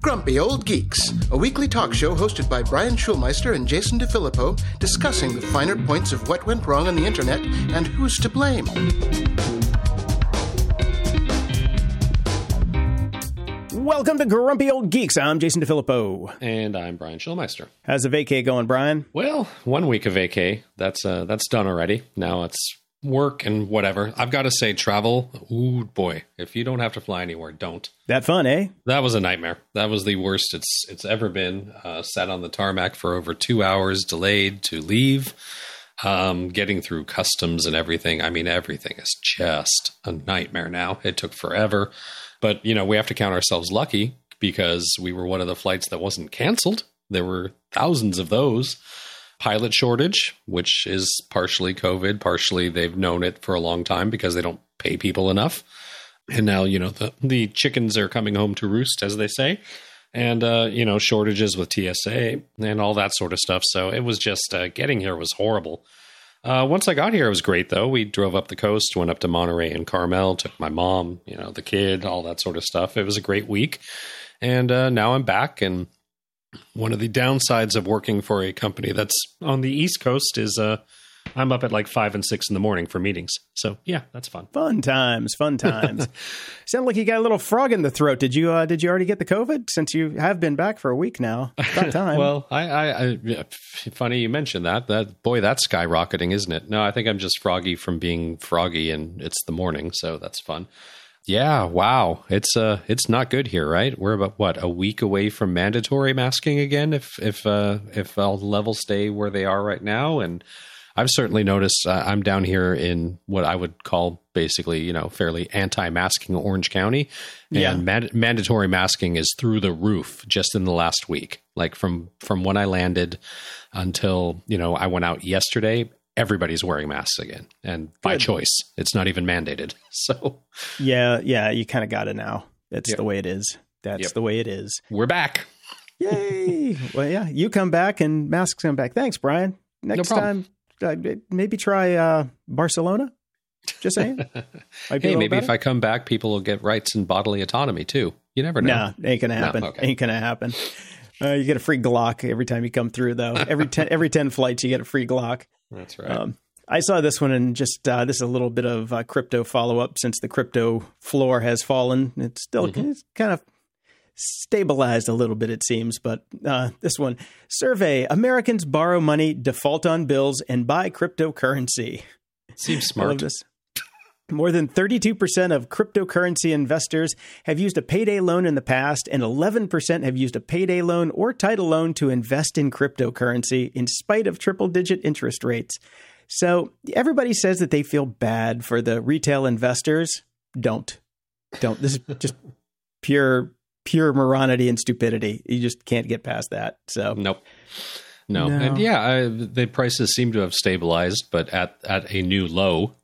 Grumpy Old Geeks, a weekly talk show hosted by Brian Schulmeister and Jason DeFilippo, discussing the finer points of what went wrong on the internet and who's to blame. Welcome to Grumpy Old Geeks. I'm Jason DeFilippo. And I'm Brian Schulmeister. How's the vacay going, Brian? Well, one week of vacay. That's uh, that's done already. Now it's work and whatever. I've got to say, travel. Ooh, boy! If you don't have to fly anywhere, don't. That fun, eh? That was a nightmare. That was the worst it's it's ever been. Uh, sat on the tarmac for over two hours, delayed to leave. Um, getting through customs and everything. I mean, everything is just a nightmare now. It took forever. But, you know, we have to count ourselves lucky because we were one of the flights that wasn't canceled. There were thousands of those. Pilot shortage, which is partially COVID, partially they've known it for a long time because they don't pay people enough. And now, you know, the, the chickens are coming home to roost, as they say. And, uh, you know, shortages with TSA and all that sort of stuff. So it was just uh, getting here was horrible. Uh, once I got here, it was great though. We drove up the coast, went up to Monterey and Carmel, took my mom, you know, the kid, all that sort of stuff. It was a great week, and uh, now I'm back. And one of the downsides of working for a company that's on the East Coast is uh, I'm up at like five and six in the morning for meetings. So yeah, that's fun. Fun times, fun times. Sound like you got a little frog in the throat. Did you? Uh, did you already get the COVID? Since you have been back for a week now. About time. well, I, I, I, funny you mentioned that. That boy, that's skyrocketing, isn't it? No, I think I'm just froggy from being froggy, and it's the morning, so that's fun. Yeah, wow. It's uh it's not good here, right? We're about what, a week away from mandatory masking again if if uh if all levels stay where they are right now and I've certainly noticed uh, I'm down here in what I would call basically, you know, fairly anti-masking Orange County, and Yeah. mand- mandatory masking is through the roof just in the last week. Like from from when I landed until you know I went out yesterday, everybody's wearing masks again, and by choice. It's not even mandated. So yeah, yeah. You kind of got it now. That's Yep. the way it is. That's Yep. the way it is. we're back. Yay! well, yeah. You come back and masks come back. Thanks, Brian. Next problem. time, uh, maybe try uh, Barcelona. Just saying. Hey, maybe better. if I come back, people will get rights and bodily autonomy too. You never know. No, ain't gonna happen. okay. Ain't gonna happen. Uh, you get a free Glock every time you come through, though. Every ten, every ten flights, you get a free Glock. That's right. Um, I saw this one, and just uh, this is a little bit of uh, crypto follow up since the crypto floor has fallen. It's still it's kind of stabilized a little bit, it seems. But uh, this one survey: Americans borrow money, default on bills, and buy cryptocurrency. Seems I love smart. this. More than 32% of cryptocurrency investors have used a payday loan in the past, and 11% have used a payday loan or title loan to invest in cryptocurrency in spite of triple digit interest rates. So everybody says that they feel bad for the retail investors. Don't. Don't. This is just pure, pure moronity and stupidity. You just can't get past that. So, Nope. No. No. And yeah, I, the prices seem to have stabilized, but at, at a new low.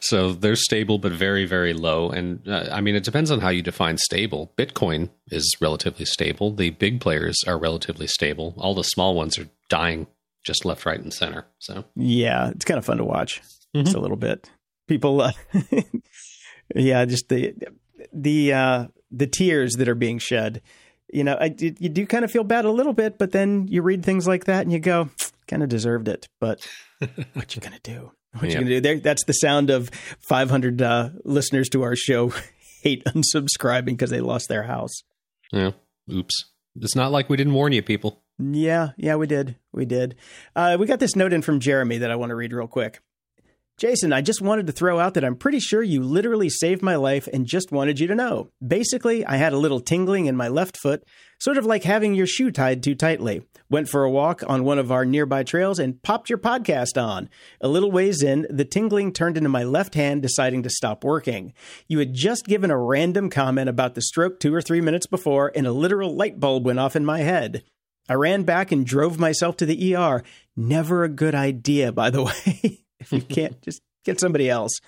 So they're stable, but very, very low. And uh, I mean, it depends on how you define stable. Bitcoin is relatively stable. The big players are relatively stable. All the small ones are dying just left, right, and center. So Yeah, it's kind of fun to watch. Just a little bit. People, uh, yeah, just the the uh, the tears that are being shed. You know, I, you you do kind of feel bad a little bit, but then you read things like that and you go, kind of deserved it. But what you gonna do? What you Yeah. gonna do? There, that's the sound of 500 uh, listeners to our show hate unsubscribing because they lost their house. yeah, oops. It's not like we didn't warn you, people. Yeah, yeah, we did. We did. Uh, we got this note in from Jeremy that I want to read real quick. Jason, I just wanted to throw out that I'm pretty sure you literally saved my life and just wanted you to know. Basically, I had a little tingling in my left foot, sort of like having your shoe tied too tightly. Went for a walk on one of our nearby trails and popped your podcast on. A little ways in, the tingling turned into my left hand deciding to stop working. You had just given a random comment about the stroke two or three minutes before, and a literal light bulb went off in my head. I ran back and drove myself to the ER. Never a good idea, by the way. If you can't, just get somebody else.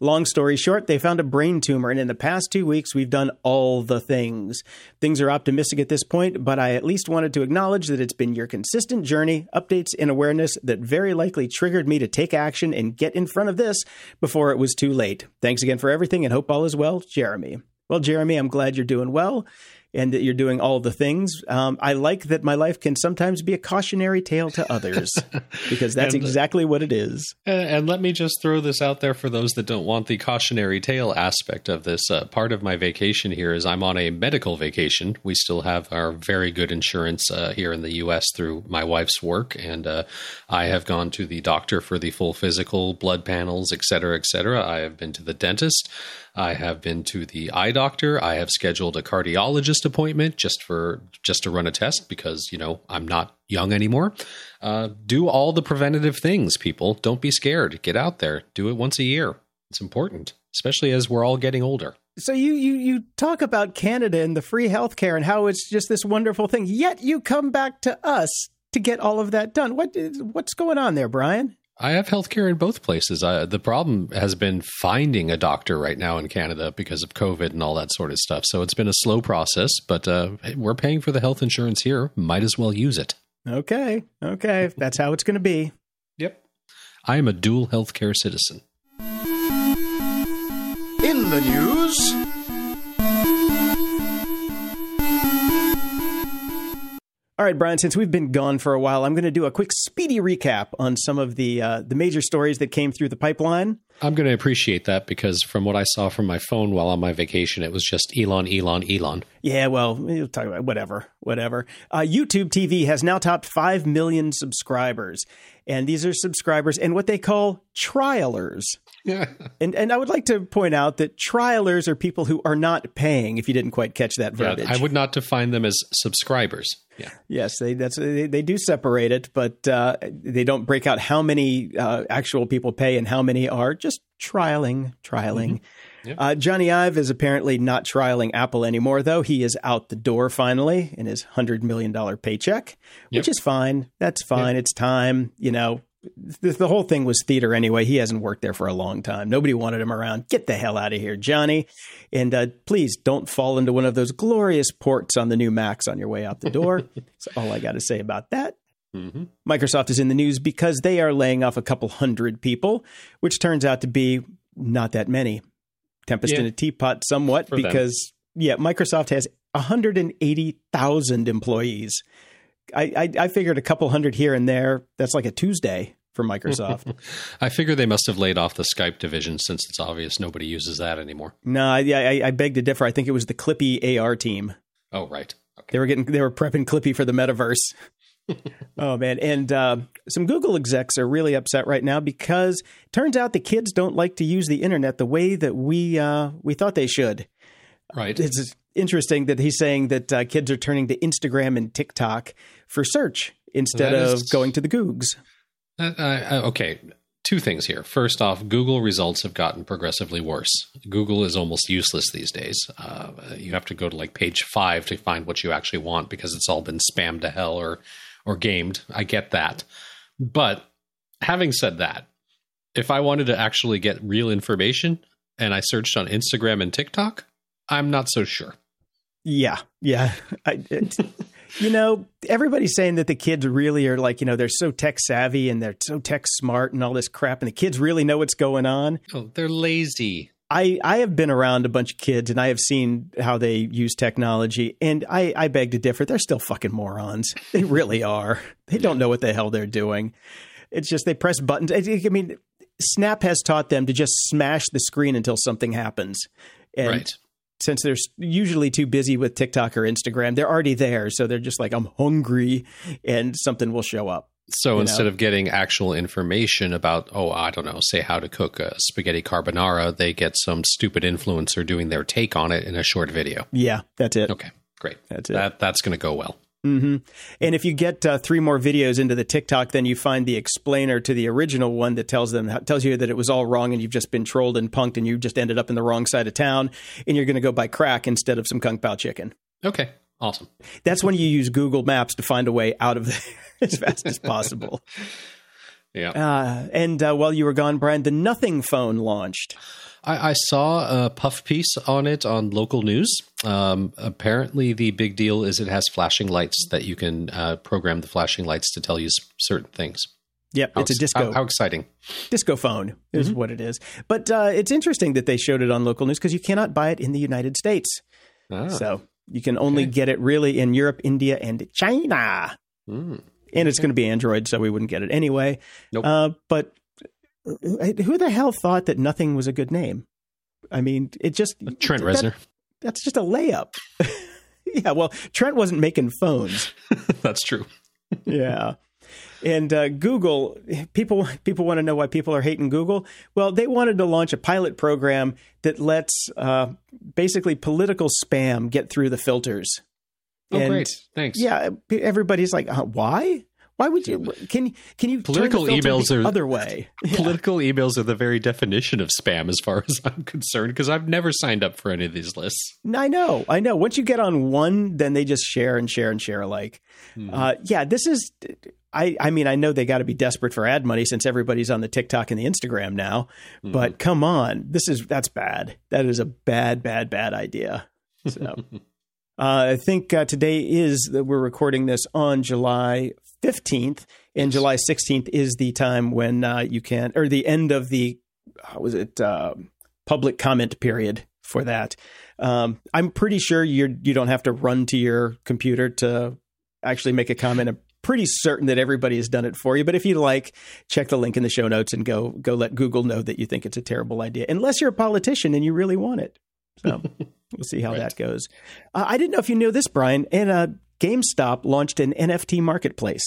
Long story short, they found a brain tumor, and in the past two weeks, we've done all the things. Things are optimistic at this point, but I at least wanted to acknowledge that it's been your consistent journey, updates, and awareness that very likely triggered me to take action and get in front of this before it was too late. Thanks again for everything, and hope all is well, Jeremy. Well, Jeremy, I'm glad you're doing well and that you're doing all the things. Um, I like that my life can sometimes be a cautionary tale to others because that's And- exactly what it is. And, and let me just throw this out there for those that don't want the cautionary tale aspect of this. Uh, part of my vacation here is I'm on a medical vacation. We still have our very good insurance uh, here in the U.S. through my wife's work, and uh, I have gone to the doctor for the full physical, blood panels, et cetera, et cetera. I have been to the dentist. I have been to the eye doctor. I have scheduled a cardiologist appointment just for just to run a test because you know I'm not young anymore. Uh, do all the preventative things, people. Don't be scared. Get out there. Do it once a year. It's important, especially as we're all getting older. So you you you talk about Canada and the free healthcare and how it's just this wonderful thing. Yet you come back to us to get all of that done. What is, what's going on there, Brian? I have healthcare in both places. Uh, the problem has been finding a doctor right now in Canada because of COVID and all that sort of stuff. So it's been a slow process, but uh, we're paying for the health insurance here. Might as well use it. Okay, okay, that's how it's going to be. Yep. I am a dual healthcare citizen. In the news, All right, Brian. Since we've been gone for a while, I'm going to do a quick, speedy recap on some of the uh, the major stories that came through the pipeline. I'm going to appreciate that because from what I saw from my phone while on my vacation, it was just Elon, Elon, Elon. Yeah, well, we'll talk about whatever, whatever. Uh, YouTube TV has now topped five million subscribers, and these are subscribers and what they call trialers. Yeah. And and I would like to point out that trialers are people who are not paying. If you didn't quite catch that verbiage, I would not define them as subscribers. Yeah. Yes, they that's they, they do separate it, but uh, they don't break out how many uh, actual people pay and how many are just trialing, trialing. Yep. Uh, Jony Ive is apparently not trialing Apple anymore, though. He is out the door finally in his hundred million dollar paycheck, which is fine. That's fine. It's time. You know, the, the whole thing was theater anyway. He hasn't worked there for a long time. Nobody wanted him around. Get the hell out of here, Jony. And uh, please don't fall into one of those glorious ports on the new Macs on your way out the door. That's all I got to say about that. hmm Microsoft is in the news because they are laying off a couple hundred people, which turns out to be not that many. Tempest Yeah. in a teapot, somewhat, For them. because, yeah, Microsoft has 180,000 employees. I, I, I figured a couple hundred here and there. That's like a Tuesday for Microsoft. I figure they must have laid off the Skype division since it's obvious nobody uses that anymore. no, I, I, I beg to differ. I think it was the Clippy AR team. Oh, right. Okay. They were getting they were prepping Clippy for the metaverse. oh man, and uh, some Google execs are really upset right now because it turns out the kids don't like to use the internet the way that we uh, we thought they should. Right. It's interesting that he's saying that uh, kids are turning to Instagram and TikTok for search instead That of is- going to the Googs. Uh, uh, okay. Two things here. First off, Google results have gotten progressively worse. Google is almost useless these days. Uh, you have to go to like page five to find what you actually want because it's all been spammed to hell or or gamed. I get that, but having said that, if I wanted to actually get real information and I searched on Instagram and TikTok, I'm not so sure. Yeah, yeah. I, it, you know, everybody's saying that the kids really are like, you know, they're so tech savvy and they're so tech smart and all this crap, and the kids really know what's going on. Oh, they're lazy. I, I have been around a bunch of kids and I have seen how they use technology, and I, I beg to differ. They're still fucking morons. They really are. They don't know what the hell they're doing. It's just they press buttons. I, I mean, Snap has taught them to just smash the screen until something happens. And right. Since they're usually too busy with TikTok or Instagram, they're already there. So they're just like, I'm hungry, and something will show up. So instead know? of getting actual information about, oh, I don't know, say how to cook a spaghetti carbonara, they get some stupid influencer doing their take on it in a short video. Yeah, that's it. Okay, great. That's it. That that's going to go well. Hmm And if you get uh, three more videos into the TikTok, then you find the explainer to the original one that tells them tells you that it was all wrong and you've just been trolled and punked and you just ended up in the wrong side of town and you're going to go buy crack instead of some kung pao chicken. Okay, awesome. That's when you use Google Maps to find a way out of there as fast as possible. Yeah, Uh, and uh, while you were gone, Brian, the Nothing phone launched. I, I saw a puff piece on it on local news. Um, apparently, the big deal is it has flashing lights that you can uh, program the flashing lights to tell you certain things. Yep, How it's a disco How, how exciting! disco phone is Mm-hmm. what it is. But uh, it's interesting that they showed it on local news because you cannot buy it in the United States. Ah, So you can only Okay. get it really in Europe, India, and China. mm. And it's going to be Android, so we wouldn't get it anyway. Nope. Uh, but who the hell thought that nothing was a good name? I mean, it just Trent that- Reznor. that's just a layup. yeah, well, Trent wasn't making phones. That's true. yeah. And uh, Google, people people want to know why people are hating Google. Well, they wanted to launch a pilot program that lets uh, basically political spam get through the filters. Oh, And, great! Thanks. Yeah, everybody's like, uh, why? Why would you? Can can you Political the emails the are- other way? Political emails are the very definition of spam, as far as I'm concerned, because I've never signed up for any of these lists. I know, I know. Once you get on one, then they just share and share and share alike. Hmm. Uh, yeah, this is. I I mean, I know they got to be desperate for ad money since everybody's on the TikTok and the Instagram now. Hmm. But come on, this is that's bad. That is a bad, bad, bad idea. So. Uh, I think uh, today is that we're recording this on July 15th, and July 16th is the time when uh, you can, or the end of the, how was it, uh, public comment period for that. Um, I'm pretty sure you you don't have to run to your computer to actually make a comment. I'm pretty certain that everybody has done it for you. But if you like, check the link in the show notes and go go let Google know that you think it's a terrible idea, unless you're a politician and you really want it. So we'll see how Right. that goes. Uh, I didn't know if you knew this, Brian. And uh, GameStop launched an NFT marketplace.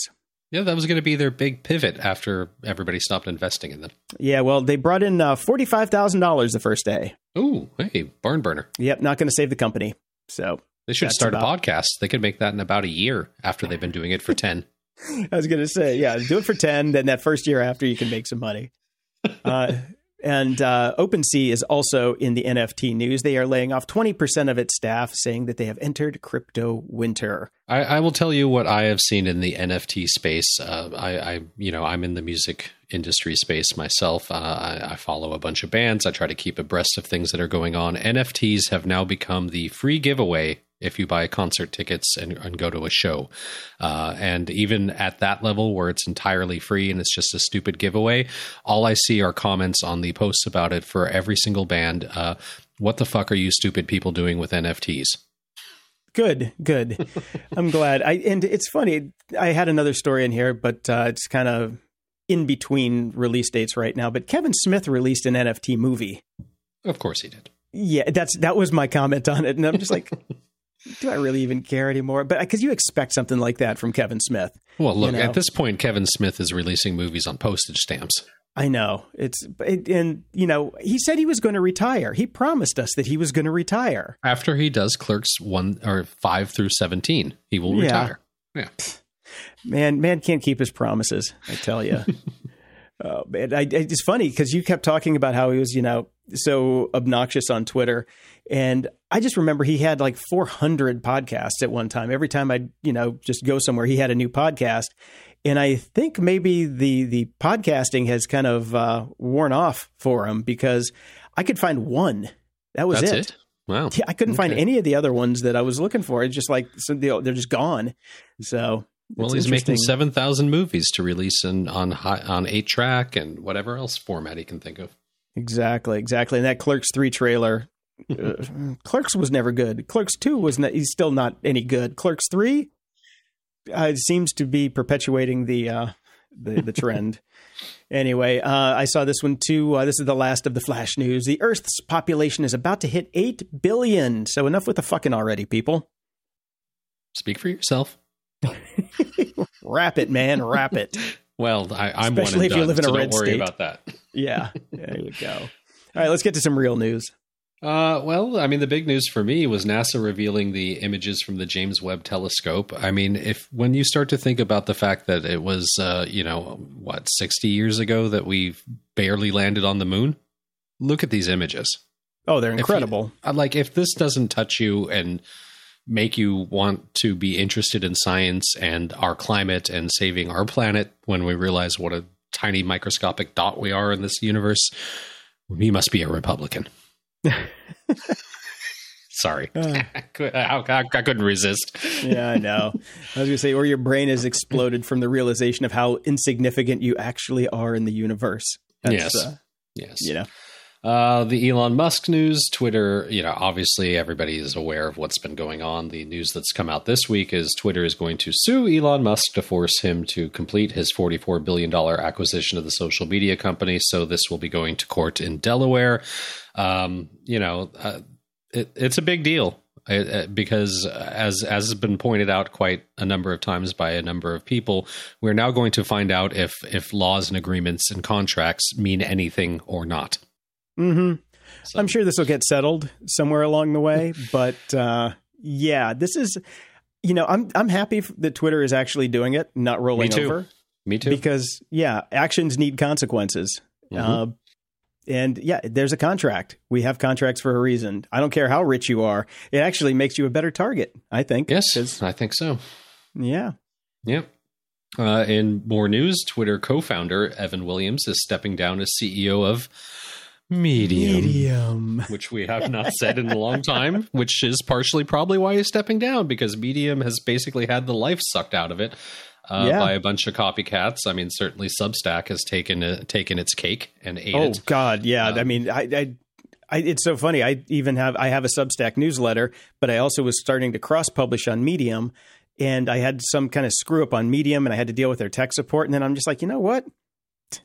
Yeah, that was going to be their big pivot after everybody stopped investing in them. Yeah, well, they brought in uh, forty five thousand dollars the first day. Ooh, hey, barn burner. Yep, not going to save the company. So They should start about- a podcast. They could make that in about a year after they've been doing it for 10. I was going to say, yeah, do it for 10. Then that first year after, you can make some money. Uh, and uh, OpenSea is also in the NFT news. They are laying off 20% of its staff, saying that they have entered crypto winter. I, I will tell you what I have seen in the NFT space. Uh, I, I, you know, I'm in the music industry space myself. Uh, I, I follow a bunch of bands. I try to keep abreast of things that are going on. NFTs have now become the free giveaway if you buy concert tickets and, and go to a show. Uh, and even at that level where it's entirely free and it's just a stupid giveaway, all I see are comments on the posts about it for every single band. Uh, what the fuck are you stupid people doing with NFTs? Good, good. I'm glad. I and it's funny. I had another story in here, but uh, it's kind of in between release dates right now. But Kevin Smith released an NFT movie. Of course he did. Yeah, that's that was my comment on it, and I'm just like, do I really even care anymore? But because you expect something like that from Kevin Smith. Well, look, know. at this point, Kevin Smith is releasing movies on postage stamps. I know it's it, and you know he said he was going to retire. He promised us that he was going to retire. After he does Clerks 1 or 5 through 17, he will Yeah. retire. Yeah. Man, man can't keep his promises. I tell you. oh man, I, it's funny because you kept talking about how he was, you know, so obnoxious on Twitter, and I just remember he had like 400 podcasts at one time. Every time I, you know, just go somewhere, he had a new podcast, and I think maybe the the podcasting has kind of uh, worn off for him because I could find one. That was That's it. it. Wow. Yeah, I couldn't find any of the other ones that I was looking for. It's just like so they're just gone. So Well, he's making 7,000 movies to release in, on on 8 track and whatever else format he can think of. Exactly, exactly. And that Clerks three trailer, uh, Clerks was never good. Clerks two was not. He's still not any good. Clerks three uh, seems to be perpetuating the uh, the, the trend. anyway, uh, I saw this one too. Uh, this is the last of the flash news. The Earth's population is about to hit eight billion. So enough with the fucking already, people. Speak for yourself. Wrap it, man. Wrap it. Well, I, I'm Especially one if and you done, live in a so red don't worry state. about that. Yeah, there you go. All right, let's get to some real news. Uh, well, I mean, the big news for me was NASA revealing the images from the James Webb Telescope. I mean, if when you start to think about the fact that it was, uh, you know, what sixty years ago that we barely landed on the moon, look at these images. Oh, they're you- incredible. Uh, Like, if this doesn't touch you and make you want to be interested in science and our climate and saving our planet when we realize what a tiny microscopic dot we are in this universe, you must be a Republican. Sorry, I, I, I couldn't resist. yeah, I know. I was going to say, or your brain has exploded from the realization of how insignificant you actually are in the universe. That's, yes, uh, yes. you know. Uh, the Elon Musk news, Twitter, you know, obviously everybody is aware of what's been going on. The news that's come out this week is Twitter is going to sue Elon Musk to force him to complete his $44 billion acquisition of the social media company. So this will be going to court in Delaware. Um, you know, uh, it, it's a big deal. Uh, because as as has been pointed out quite a number of times by a number of people, we're now going to find out if if laws and agreements and contracts mean anything or not. Mm-hmm. So. I'm sure this will get settled somewhere along the way, but uh, yeah, this is. You know, I'm I'm happy that Twitter is actually doing it, not rolling Me too. over. Me too. Because yeah, actions need consequences. Mhm. Uh, and yeah, there's a contract. We have contracts for a reason. I don't care how rich you are. It actually makes you a better target. I think. Yes, I think so. Yeah. Yep. Uh, in more news, Twitter co-founder Evan Williams is stepping down as CEO of Medium, Medium. which we have not said in a long time. Which is partially probably why he's stepping down because Medium has basically had the life sucked out of it uh, Yeah. by a bunch of copycats. I mean, certainly Substack has taken uh, taken its cake and ate Oh it. God, yeah. Um, I mean, I, I, I, it's so funny. I even have I have a Substack newsletter, but I also was starting to cross publish on Medium, and I had some kind of screw up on Medium, and I had to deal with their tech support. And then I'm just like, you know what?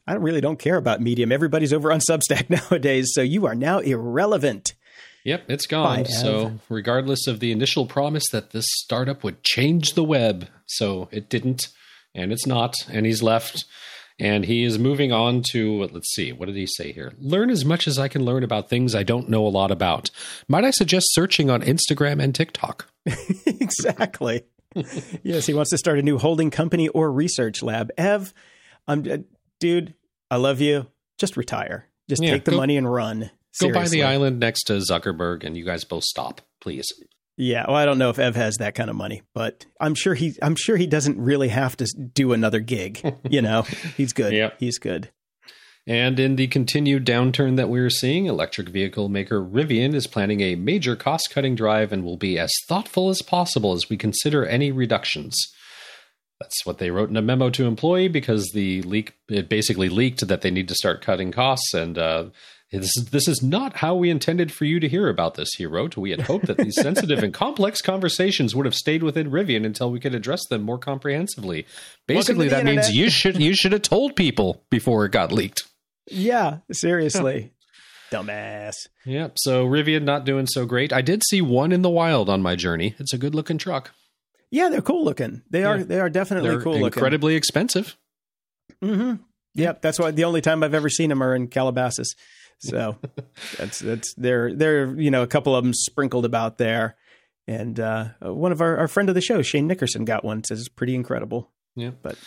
I really don't care about Medium. Everybody's over on Substack nowadays, so you are now irrelevant. Yep, it's gone. So, regardless of the initial promise that this startup would change the web, so it didn't, and it's not, and he's left, and he is moving on to, let's see, what did he say here? Learn as much as I can learn about things I don't know a lot about. Might I suggest searching on Instagram and TikTok? exactly. yes, he wants to start a new holding company or research lab. Ev, I'm, uh, dude, I love you. Just retire. Just Yeah, take the go- money and run. Go buy the island next to Zuckerberg, and you guys both stop, please. Yeah, well, I don't know if Ev has that kind of money, but I'm sure he I'm sure he doesn't really have to do another gig. You know, he's good. Yeah. He's good. And in the continued downturn that we're seeing, electric vehicle maker Rivian is planning a major cost cutting drive and will be as thoughtful as possible as we consider any reductions. That's what they wrote in a memo to employee because the leak it basically leaked that they need to start cutting costs and uh, this is, this is not how we intended for you to hear about this, he wrote. We had hoped that these sensitive and complex conversations would have stayed within Rivian until we could address them more comprehensively. Basically, that means you should you should have told people before it got leaked. Yeah, seriously. Dumbass. Yep. So Rivian not doing so great. I did see one in the wild on my journey. It's a good looking truck. Yeah, they're cool looking. They are Yeah. they are definitely They're cool looking. incredibly expensive. Mm-hmm. Yep, that's why the only time I've ever seen them are in Calabasas. So that's that's they're they're you know a couple of them sprinkled about there, and uh, one of our our friend of the show Shane Nickerson got one. Says it's pretty incredible. Yeah. But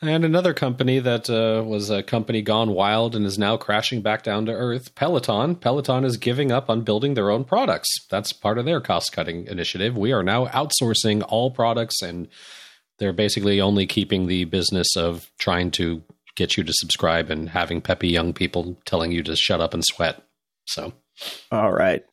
And another company that uh, was a company gone wild and is now crashing back down to earth, Peloton. Peloton is giving up on building their own products. That's part of their cost cutting initiative. We are now outsourcing all products, and they're basically only keeping the business of trying to get you to subscribe and having peppy young people telling you to shut up and sweat. So all right,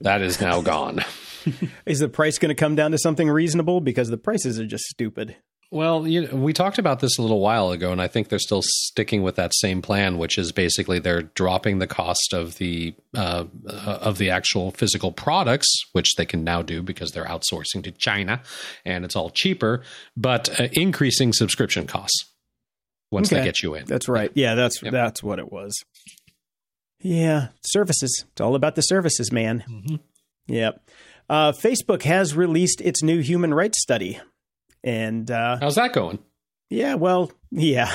that is now gone. is the price going to come down to something reasonable? Because the prices are just stupid. Well, you know, we talked about this a little while ago, and I think they're still sticking with that same plan, which is basically they're dropping the cost of the uh, of the actual physical products, which they can now do because they're outsourcing to China, and it's all cheaper, but uh, increasing subscription costs once they Okay. get you in. That's right. Yeah, that's Yep. that's what it was. Yeah, services. It's all about the services, man. Mhm. Yep. Uh, Facebook has released its new human rights study, and uh, How's that going? yeah, well, yeah.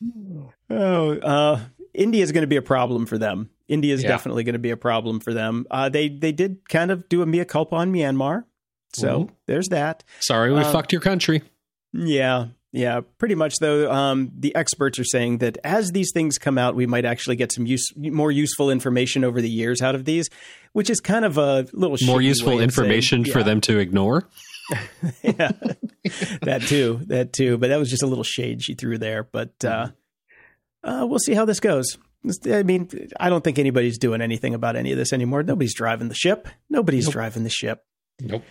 oh, uh, India is going to be a problem for them. India is Yeah. definitely going to be a problem for them. Uh, they they did kind of do a mea culpa on Myanmar, so there's that. Sorry, we Um, fucked your country. Yeah, yeah, pretty much. Though um, the experts are saying that as these things come out, we might actually get some use, more useful information over the years out of these, which is kind of a little More useful way of saying- information for them to ignore. yeah, that too, that too. But that was just a little shade she threw there. But uh, Mm-hmm. uh, we'll see how this goes. I mean, I don't think anybody's doing anything about any of this anymore. Nobody's driving the ship. Nobody's nope. driving the ship. Nope.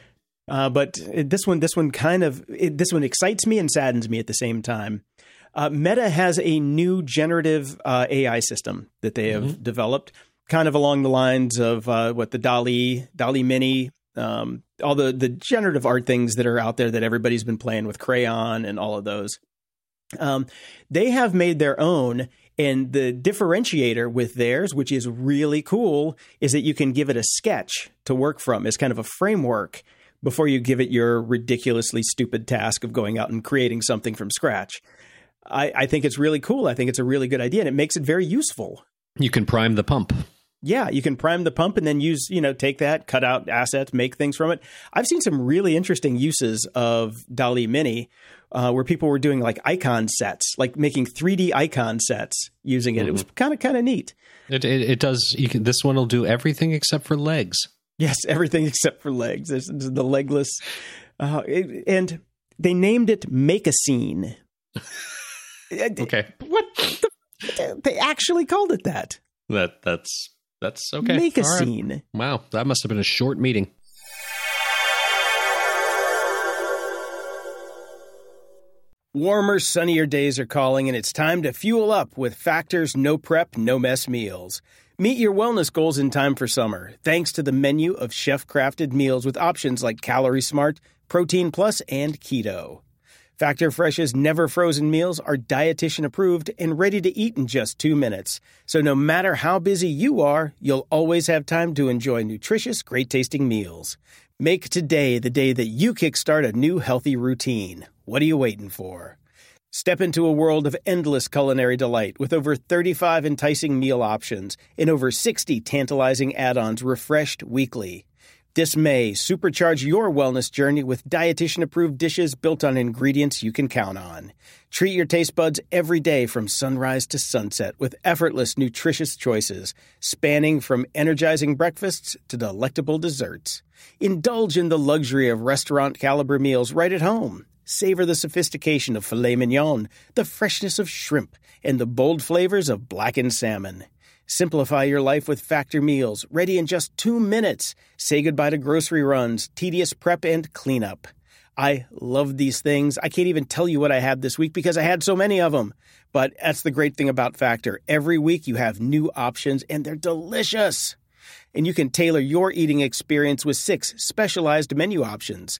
Uh, but this one, this one kind of, it, this one excites me and saddens me at the same time. Uh, Meta has a new generative uh, AI system that they have mm-hmm. developed, kind of along the lines of uh, what the DALL-E, DALL-E Mini, um, all the the generative art things that are out there that everybody's been playing with Craiyon and all of those. Um, they have made their own, and the differentiator with theirs, which is really cool, is that you can give it a sketch to work from as kind of a framework before you give it your ridiculously stupid task of going out and creating something from scratch. I, I think it's really cool. I think it's a really good idea, and it makes it very useful. You can prime the pump. Yeah, you can prime the pump and then use, you know, take that, cut out assets, make things from it. I've seen some really interesting uses of DALL-E Mini uh, where people were doing like icon sets, like making 3D icon sets using it. Mm-hmm. It was kind of kind of neat. It, it, it does. Can, this one will do everything except for legs. Yes, everything except for legs. There's, there's the legless, uh, it, and they named it Make a Scene. okay. What? The, they actually called it that. That that's that's okay. Make a All scene. Right. Wow, that must have been a short meeting. Warmer, sunnier days are calling, and it's time to fuel up with Factor's no prep, no mess meals. Meet your wellness goals in time for summer, thanks to the menu of chef crafted meals with options like Calorie Smart, Protein Plus, and Keto. Factor Fresh's never frozen meals are dietitian approved and ready to eat in just two minutes. So no matter how busy you are, you'll always have time to enjoy nutritious, great tasting meals. Make today the day that you kickstart a new healthy routine. What are you waiting for? Step into a world of endless culinary delight with over 35 enticing meal options and over 60 tantalizing add ons refreshed weekly. This May, supercharge your wellness journey with dietitian approved dishes built on ingredients you can count on. Treat your taste buds every day from sunrise to sunset with effortless, nutritious choices, spanning from energizing breakfasts to delectable desserts. Indulge in the luxury of restaurant caliber meals right at home. Savor the sophistication of filet mignon, the freshness of shrimp, and the bold flavors of blackened salmon. Simplify your life with Factor meals, ready in just two minutes. Say goodbye to grocery runs, tedious prep, and cleanup. I love these things. I can't even tell you what I had this week because I had so many of them. But that's the great thing about Factor. Every week you have new options and they're delicious. And you can tailor your eating experience with six specialized menu options.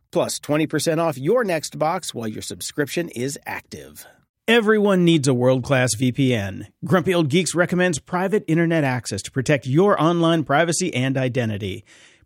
plus 20% off your next box while your subscription is active. Everyone needs a world class VPN. Grumpy Old Geeks recommends private internet access to protect your online privacy and identity.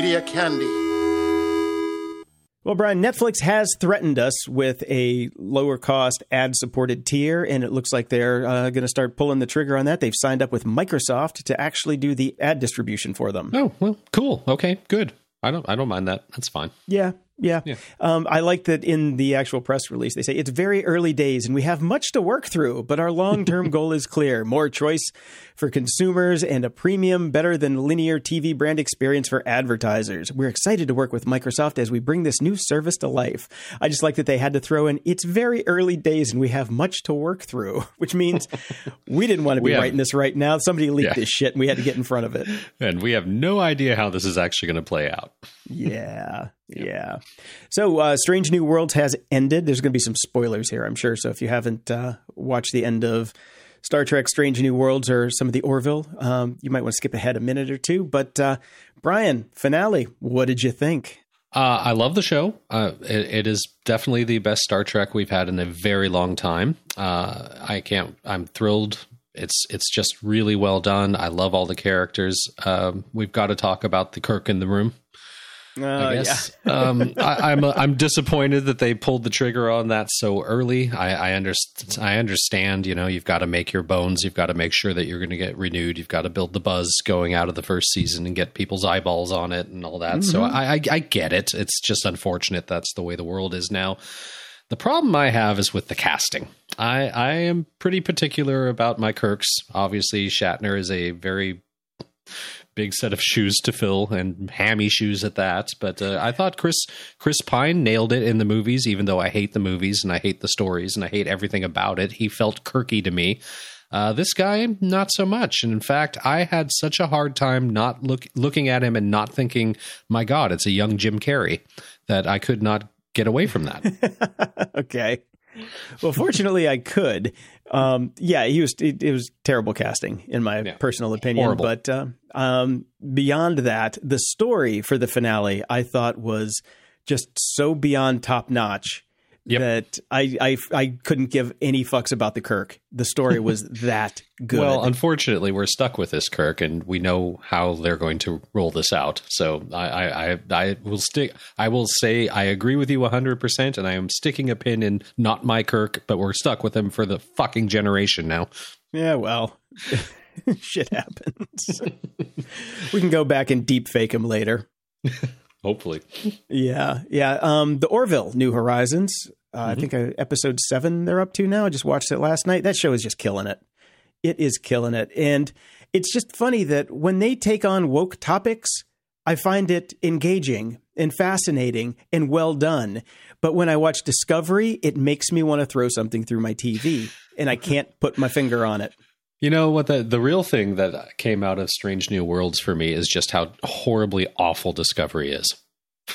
Media Candy. Well, Brian, Netflix has threatened us with a lower cost ad supported tier, and it looks like they're uh, going to start pulling the trigger on that. They've signed up with Microsoft to actually do the ad distribution for them. Oh well, cool. Okay, good. I don't I don't mind that. That's fine. Yeah, yeah. Yeah. Um, I like that in the actual press release, they say it's very early days and we have much to work through, but our long term goal is clear more choice for consumers and a premium, better than linear TV brand experience for advertisers. We're excited to work with Microsoft as we bring this new service to life. I just like that they had to throw in it's very early days and we have much to work through, which means we didn't want to be have- writing this right now. Somebody leaked Yeah. this shit and we had to get in front of it. And we have no idea how this is actually going to play out. Yeah, yeah. So, uh, Strange New Worlds has ended. There's going to be some spoilers here, I'm sure. So, if you haven't uh, watched the end of Star Trek Strange New Worlds or some of the Orville, um, you might want to skip ahead a minute or two. But, uh, Brian, finale, what did you think? Uh, I love the show. Uh, it, it is definitely the best Star Trek we've had in a very long time. Uh, I can't. I'm thrilled. It's it's just really well done. I love all the characters. Um, we've got to talk about the Kirk in the room. Uh, I guess. um, I, I'm I'm disappointed that they pulled the trigger on that so early. I, I understand. I understand. You know, you've got to make your bones. You've got to make sure that you're going to get renewed. You've got to build the buzz going out of the first season and get people's eyeballs on it and all that. So I, I I get it. It's just unfortunate that's the way the world is now. The problem I have is with the casting. I I am pretty particular about my Kirks. Obviously, Shatner is a very big set of shoes to fill and hammy shoes at that. But uh, I thought Chris Chris Pine nailed it in the movies, even though I hate the movies and I hate the stories and I hate everything about it. He felt Kirky to me. Uh, this guy, not so much. And in fact, I had such a hard time not look looking at him and not thinking, "My God, it's a young Jim Carrey," that I could not get away from that. okay. Well, fortunately, I could. Um, yeah, he was. It, it was terrible casting, in my Yeah. personal opinion. Horrible. But uh, um, beyond that, the story for the finale, I thought was just so beyond top notch Yep. that I, I I couldn't give any fucks about the Kirk. The story was that good. Well, unfortunately, we're stuck with this, Kirk, and we know how they're going to roll this out. So I, I, I, I will stick. I will say I agree with you hundred percent, and I am sticking a pin in not my Kirk, but we're stuck with him for the fucking generation now. yeah, well, shit happens. we can go back and deep fake him later. Hopefully, Yeah, yeah. Um, the Orville New Horizons. Uh, I think uh, episode seven they're up to now. I just watched it last night. That show is just killing it. It is killing it, and it's just funny that when they take on woke topics, I find it engaging and fascinating and well done. But when I watch Discovery, it makes me want to throw something through my TV, and I can't put my finger on it. you know what the the real thing that came out of Strange New Worlds for me is just how horribly awful Discovery is.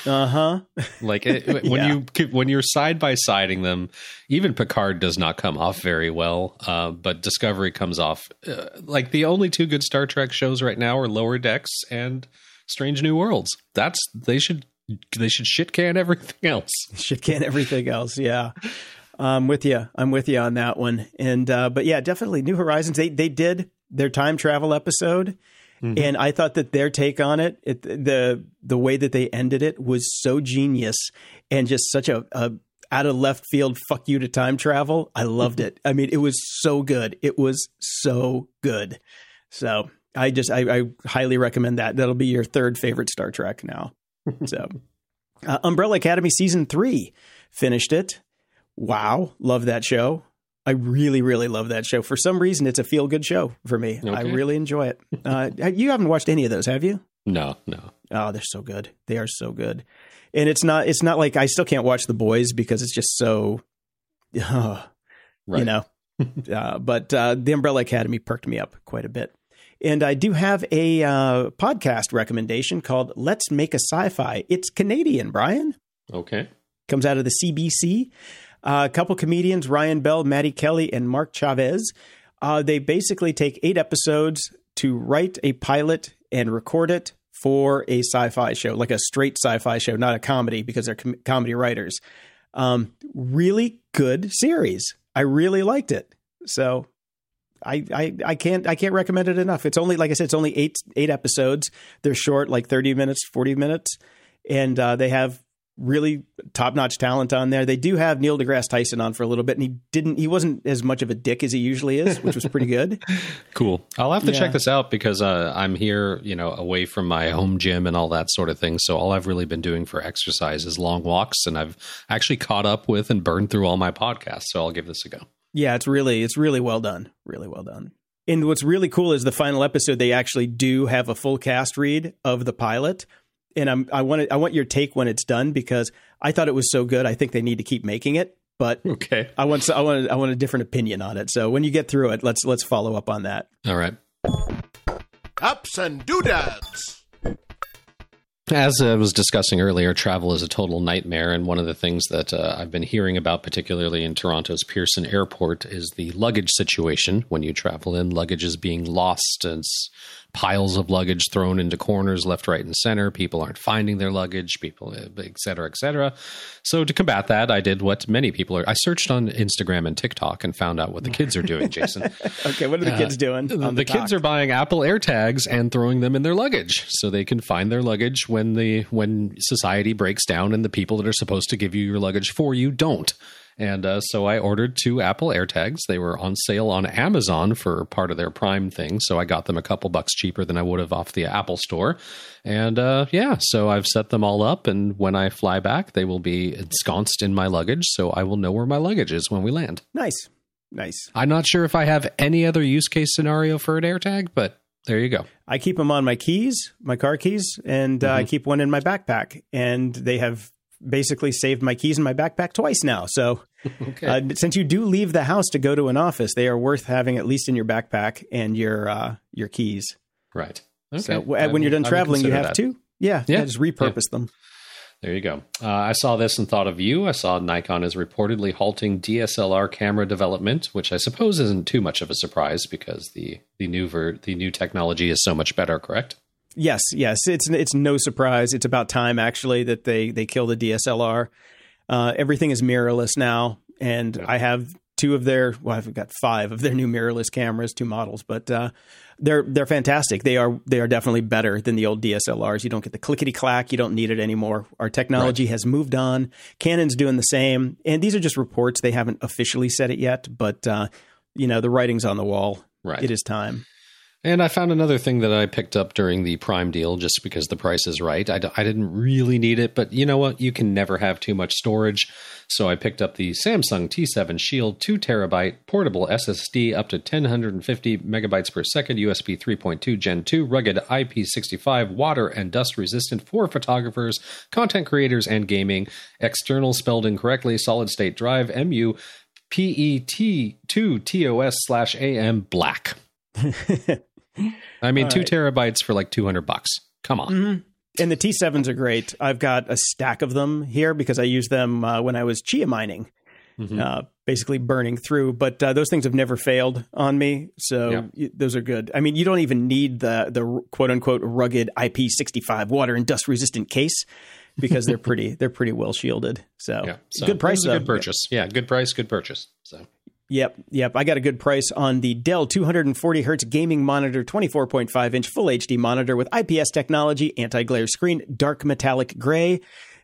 Uh huh. Like it, when Yeah. you when you're side by siding them, even Picard does not come off very well, uh, but Discovery comes off uh, like the only two good Star Trek shows right now are Lower Decks and Strange New Worlds. That's they should they should shit can everything else. shit can everything else. Yeah. I'm with you. I'm with you on that one. And uh, but yeah, definitely New Horizons. They they did their time travel episode, and I thought that their take on it, it, the the way that they ended it was so genius and just such a, a out of left field fuck you to time travel. I loved it. I mean, it was so good. It was so good. So I just I, I highly recommend that. That'll be your third favorite Star Trek now. So uh, Umbrella Academy season three finished it. Wow, love that show. I really, really love that show. For some reason, it's a feel good show for me. I really enjoy it. Uh, you haven't watched any of those, have you? No, no. Oh, they're so good. They are so good. And it's not. It's not like I still can't watch the boys because it's just so. uh, Right. You know, uh, but uh, the Umbrella Academy perked me up quite a bit. And I do have a uh, podcast recommendation called "Let's Make a Sci-Fi." It's Canadian, Brian Okay. comes out of the CBC. Uh, a couple comedians, Ryan Bell, Maddie Kelly, and Mark Chavez. Uh, they basically take eight episodes to write a pilot and record it for a sci-fi show, like a straight sci-fi show, not a comedy, because they're com- comedy writers. Um, really good series. I really liked it. So I, I I can't I can't recommend it enough. It's only like I said, it's only eight eight episodes. They're short, like thirty minutes, forty minutes, and uh, they have really top notch talent on there. They do have Neil deGrasse Tyson on for a little bit, and he didn't. He wasn't as much of a dick as he usually is, which was pretty good. Cool. I'll have to Yeah. check this out because uh, I'm here, you know, away from my home gym and all that sort of thing. So all I've really been doing for exercise is long walks, and I've actually caught up with and burned through all my podcasts. So I'll give this a go. Yeah, it's really it's really well done. Really well done. And what's really cool is the final episode they actually do have a full cast read of the pilot. And I'm I want I want your take when it's done because I thought it was so good. I think they need to keep making it, but Okay. I want I want I want a different opinion on it. So when you get through it, let's let's follow up on that. All right. Ups and doodads. As I was discussing earlier, travel is a total nightmare. And one of the things that uh, I've been hearing about, particularly in Toronto's Pearson Airport, is the luggage situation when you travel in. Luggage is being lost, and it's piles of luggage thrown into corners left, right, and center. People aren't finding their luggage, people, eh, et cetera, et cetera. So, to combat that, I did what many people are. I searched on Instagram and TikTok and found out what the kids are doing, Jason. Okay, what are the uh, kids doing? The, the kids are buying Apple AirTags and throwing them in their luggage, so they can find their luggage when the when society breaks down and the people that are supposed to give you your luggage for you don't. And uh, so I ordered two Apple AirTags. They were on sale on Amazon for part of their Prime thing, so I got them a couple bucks cheaper than I would have off the Apple Store. And uh, yeah, so I've set them all up, and when I fly back, they will be ensconced in my luggage, so I will know where my luggage is when we land. nice, nice. I'm not sure if I have any other use case scenario for an AirTag, but there you go. I keep them on my keys, my car keys, and uh, I Mm-hmm. keep one in my backpack. And they have basically saved my keys in my backpack twice now. So Okay. uh, since you do leave the house to go to an office, they are worth having at least in your backpack and your uh, your keys. right. Okay. So w- when you're done traveling, you have that. to. Yeah, Yeah. yeah, just repurpose them. There you go. Uh, I saw this and thought of you. I saw Nikon is reportedly halting DSLR camera development, which I suppose isn't too much of a surprise because the the new ver- the new technology is so much better. Correct? Yes, yes, it's it's no surprise. It's about time actually that they they kill the DSLR. Uh, everything is mirrorless now, and I have two of their. Well, I've got five of their new mirrorless cameras, two models, but uh, they're they're fantastic. They are they are definitely better than the old DSLRs. You don't get the clickety clack. You don't need it anymore. Our technology has moved on. Canon's doing the same, and these are just reports. They haven't officially said it yet, but uh, you know the writing's on the wall. Right. It is time. And I found another thing that I picked up during the Prime deal just because the price is right. I, d- I didn't really need it, but you know what? You can never have too much storage. So I picked up the Samsung T7 Shield 2 terabyte portable SSD up to 1050 megabytes per second, USB 3.2 Gen 2, rugged IP65, water and dust resistant for photographers, content creators, and gaming. External spelled incorrectly, solid state drive, MU PET2 TOS slash AM black. I mean, All two right. terabytes for like 200 bucks. Come on. And the T7s are great. I've got a stack of them here because I used them uh, when I was chia mining, Mhm. uh, basically burning through. But uh, those things have never failed on me, so Yeah. y- those are good. I mean, you don't even need the the quote unquote rugged IP65 water and dust resistant case because they're pretty they're pretty well shielded. So, Yeah. So good price, it was though. good purchase. Yeah. Good price, good purchase. So Yep, yep. I got a good price on the Dell 240 hertz gaming monitor, 24.5 inch full HD monitor with IPS technology, anti glare screen, dark metallic gray,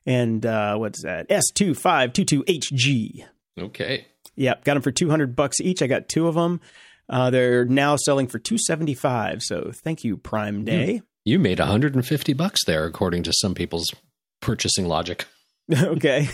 and uh, what's that? S2522HG. okay. Yep, got them for 200 bucks each. I got two of them. Uh, they're now selling for 275. So thank you, Prime Day. You made 150 bucks there, according to some people's purchasing logic. okay.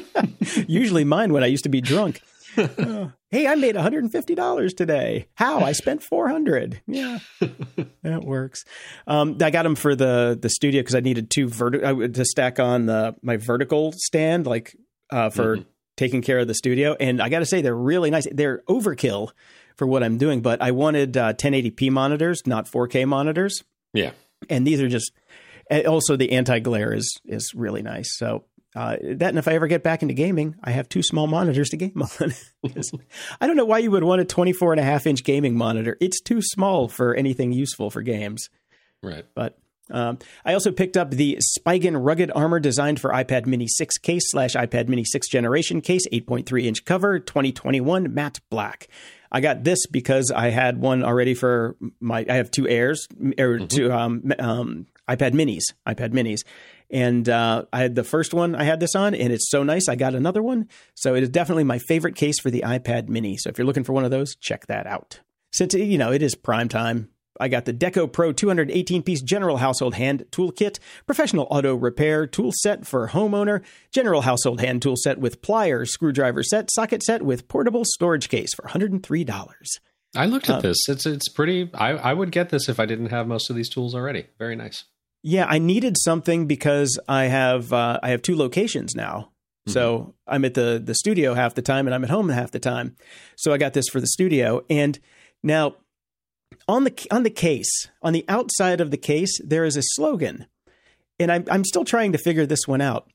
Usually mine when I used to be drunk. Hey, I made $150 today. How? I spent 400. Yeah. that works. Um, I got them for the the studio because I needed two vertical to stack on the my vertical stand like uh, for taking care of the studio and I got to say they're really nice. They're overkill for what I'm doing, but I wanted uh, 1080p monitors, not 4K monitors Yeah. and these are just also the anti glare is is really nice. So Uh, that and if I ever get back into gaming, I have two small monitors to game on. I don't know why you would want a 24 and a half inch gaming monitor. It's too small for anything useful for games. Right. But um, I also picked up the Spigen rugged armor designed for iPad Mini 6 case slash iPad Mini 6 generation case, 8.3 inch cover, 2021 matte black. I got this because I had one already for my. I have two Airs or two um, um, iPad Minis, iPad Minis, and uh, I had the first one. I had this on, and it's so nice. I got another one, so it is definitely my favorite case for the iPad Mini. So if you're looking for one of those, check that out. Since you know it is prime time, I got the Deco Pro 218 piece general household hand tool kit, professional auto repair tool set for homeowner, general household hand tool set with pliers, screwdriver set, socket set with portable storage case for $103. I looked at this. It's it's pretty. I I would get this if I didn't have most of these tools already. Very nice. Yeah, I needed something because I have uh, I have two locations now. So I'm at the the studio half the time and I'm at home half the time. So I got this for the studio and now on the on the case, on the outside of the case there is a slogan. And I'm I'm still trying to figure this one out.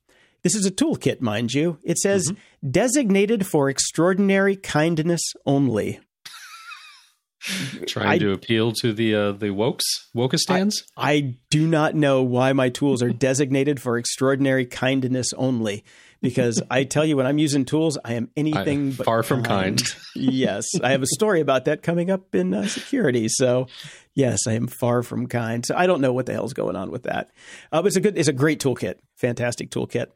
This is a toolkit, mind you. It says designated for extraordinary kindness only. Trying I- to appeal to the uh, the wokes wokistans. I do not know why my tools are designated for extraordinary kindness only. Because I tell you, when I'm using tools, I am anything I- but far from kind. yes, I have a story about that coming up in uh, security. So, yes, I am far from kind. So I don't know what the hell's going on with that. Uh, but it's a good, it's a great toolkit, fantastic toolkit.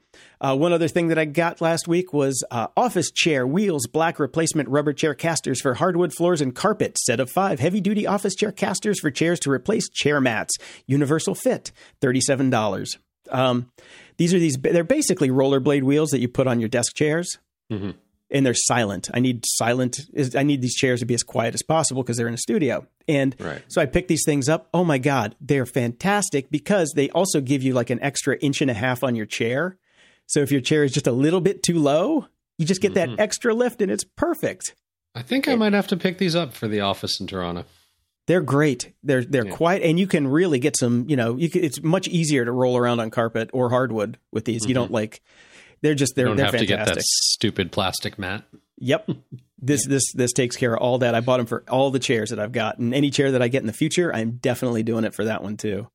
Uh, one other thing that I got last week was uh, office chair wheels, black replacement rubber chair casters for hardwood floors and carpet. Set of five heavy duty office chair casters for chairs to replace chair mats. Universal fit, thirty seven dollars. Um, these are these. They're basically rollerblade wheels that you put on your desk chairs Mhm. and they're silent. I need silent. I need these chairs to be as quiet as possible because they're in a studio. And Right. so I picked these things up. Oh my god, they're fantastic because they also give you like an extra inch and a half on your chair. So if your chair is just a little bit too low, you just get that extra lift and it's perfect. I think I might have to pick these up for the office in Toronto. They're great. They're they're Yeah. quiet, and you can really get some. You know, you can, it's much easier to roll around on carpet or hardwood with these. You don't like. They're just they're You don't they're have to fantastic. get that stupid plastic mat. Yep. This this this takes care of all that. I bought them for all the chairs that I've got, and any chair that I get in the future, I'm definitely doing it for that one too.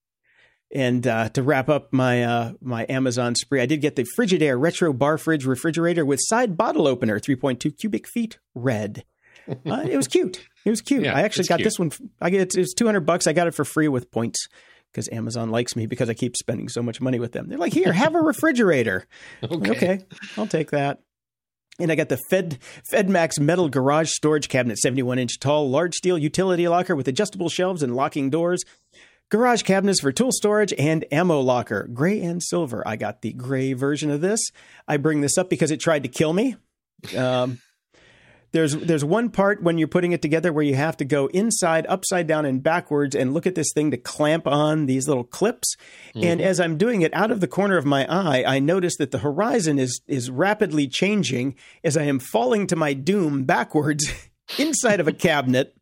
And uh, to wrap up my uh, my Amazon spree, I did get the Frigidaire retro bar fridge refrigerator with side bottle opener, 3.2 cubic feet, red. Uh, it was cute. It was cute. Yeah, I actually got cute. this one. I get it's 200 bucks. I got it for free with points because Amazon likes me because I keep spending so much money with them. They're like, here, have a refrigerator. Okay. Okay, I'll take that. And I got the Fed FedMax metal garage storage cabinet, 71 inch tall, large steel utility locker with adjustable shelves and locking doors. Garage cabinets for tool storage and ammo locker, gray and silver. I got the gray version of this. I bring this up because it tried to kill me. Um, there's there's one part when you're putting it together where you have to go inside, upside down, and backwards and look at this thing to clamp on these little clips. And mm-hmm. as I'm doing it out of the corner of my eye, I notice that the horizon is is rapidly changing as I am falling to my doom backwards inside of a cabinet.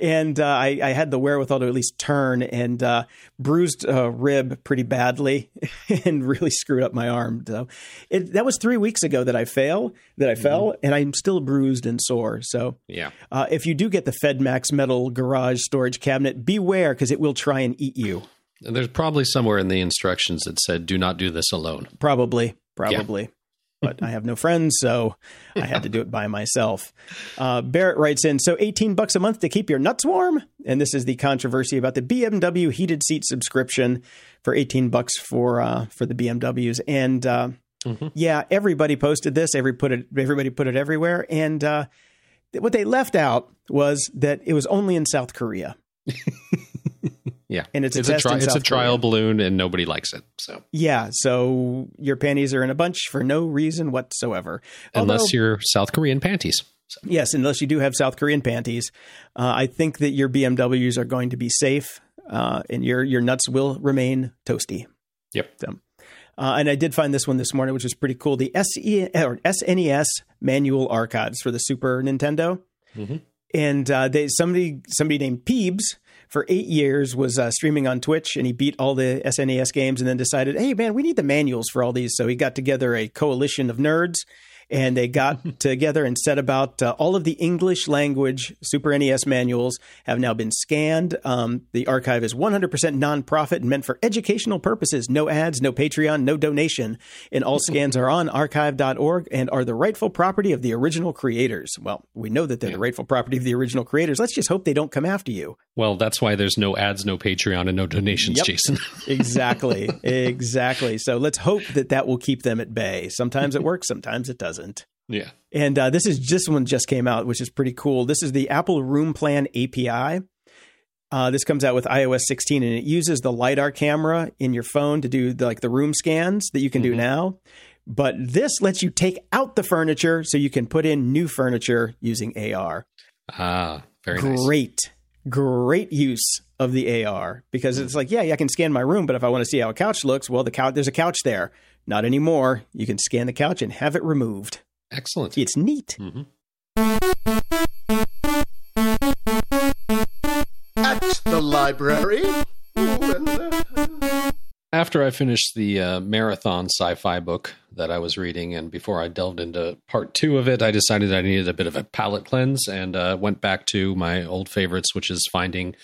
And uh, I, I had the wherewithal to at least turn and uh, bruised a rib pretty badly and really screwed up my arm. So it, that was three weeks ago that I fail, that I fell, and I'm still bruised and sore. So Yeah. uh, if you do get the FedMax metal garage storage cabinet, beware because it will try and eat you. And there's probably somewhere in the instructions that said, "Do not do this alone." Probably, probably. But I have no friends, so I had to do it by myself. Uh, Barrett writes in, so 18 bucks a month to keep your nuts warm? And this is the controversy about the BMW heated seat subscription for 18 bucks for uh, for the BMWs. And uh, yeah, everybody posted this. Every put it, everybody put it everywhere. And uh, what they left out was that it was only in South Korea. Yeah, And it's a it's test a, tri- it's a trial balloon, and nobody likes it. So Yeah, so your panties are in a bunch for no reason whatsoever. unless Although- you're South Korean panties, Yes, unless you do have South Korean panties, uh, I think that your BMWs are going to be safe, uh, and your your nuts will remain toasty. Yep. So, uh, and I did find this one this morning, which was pretty cool. The SE or SNES manual archives for the Super Nintendo, and uh, they somebody somebody named Peebs for eight years, was uh, streaming on Twitch, and he beat all the SNES games, and then decided, hey man, we need the manuals for all these. So he got together a coalition of nerds and they got together and set about uh, all of the English language Super NES manuals have now been scanned. Um, the archive is 100% nonprofit and meant for educational purposes. No ads, no Patreon, no donation. And all scans are on archive.org and are the rightful property of the original creators. Well, we know that they're yeah. the rightful property of the original creators. Let's just hope they don't come after you. Well, that's why there's no ads, no Patreon, and no donations, yep. Jason. exactly. Exactly. So let's hope that that will keep them at bay. Sometimes it works, sometimes it doesn't. Yeah. And uh, this is this one just came out, which is pretty cool. This is the Apple Room Plan API. Uh, this comes out with iOS 16, and it uses the lidar camera in your phone to do the, like the room scans that you can mm-hmm. do now. But this lets you take out the furniture so you can put in new furniture using AR. Ah, very great, nice. Great, great use of the AR because it's like, yeah, yeah, I can scan my room, but if I want to see how a couch looks, well, the couch there's a couch there. Not anymore. You can scan the couch and have it removed. Excellent. It's neat. Mm-hmm. At the library. After I finished the uh, marathon sci fi book that I was reading, and before I delved into part two of it, I decided I needed a bit of a palate cleanse and uh, went back to my old favorites, which is finding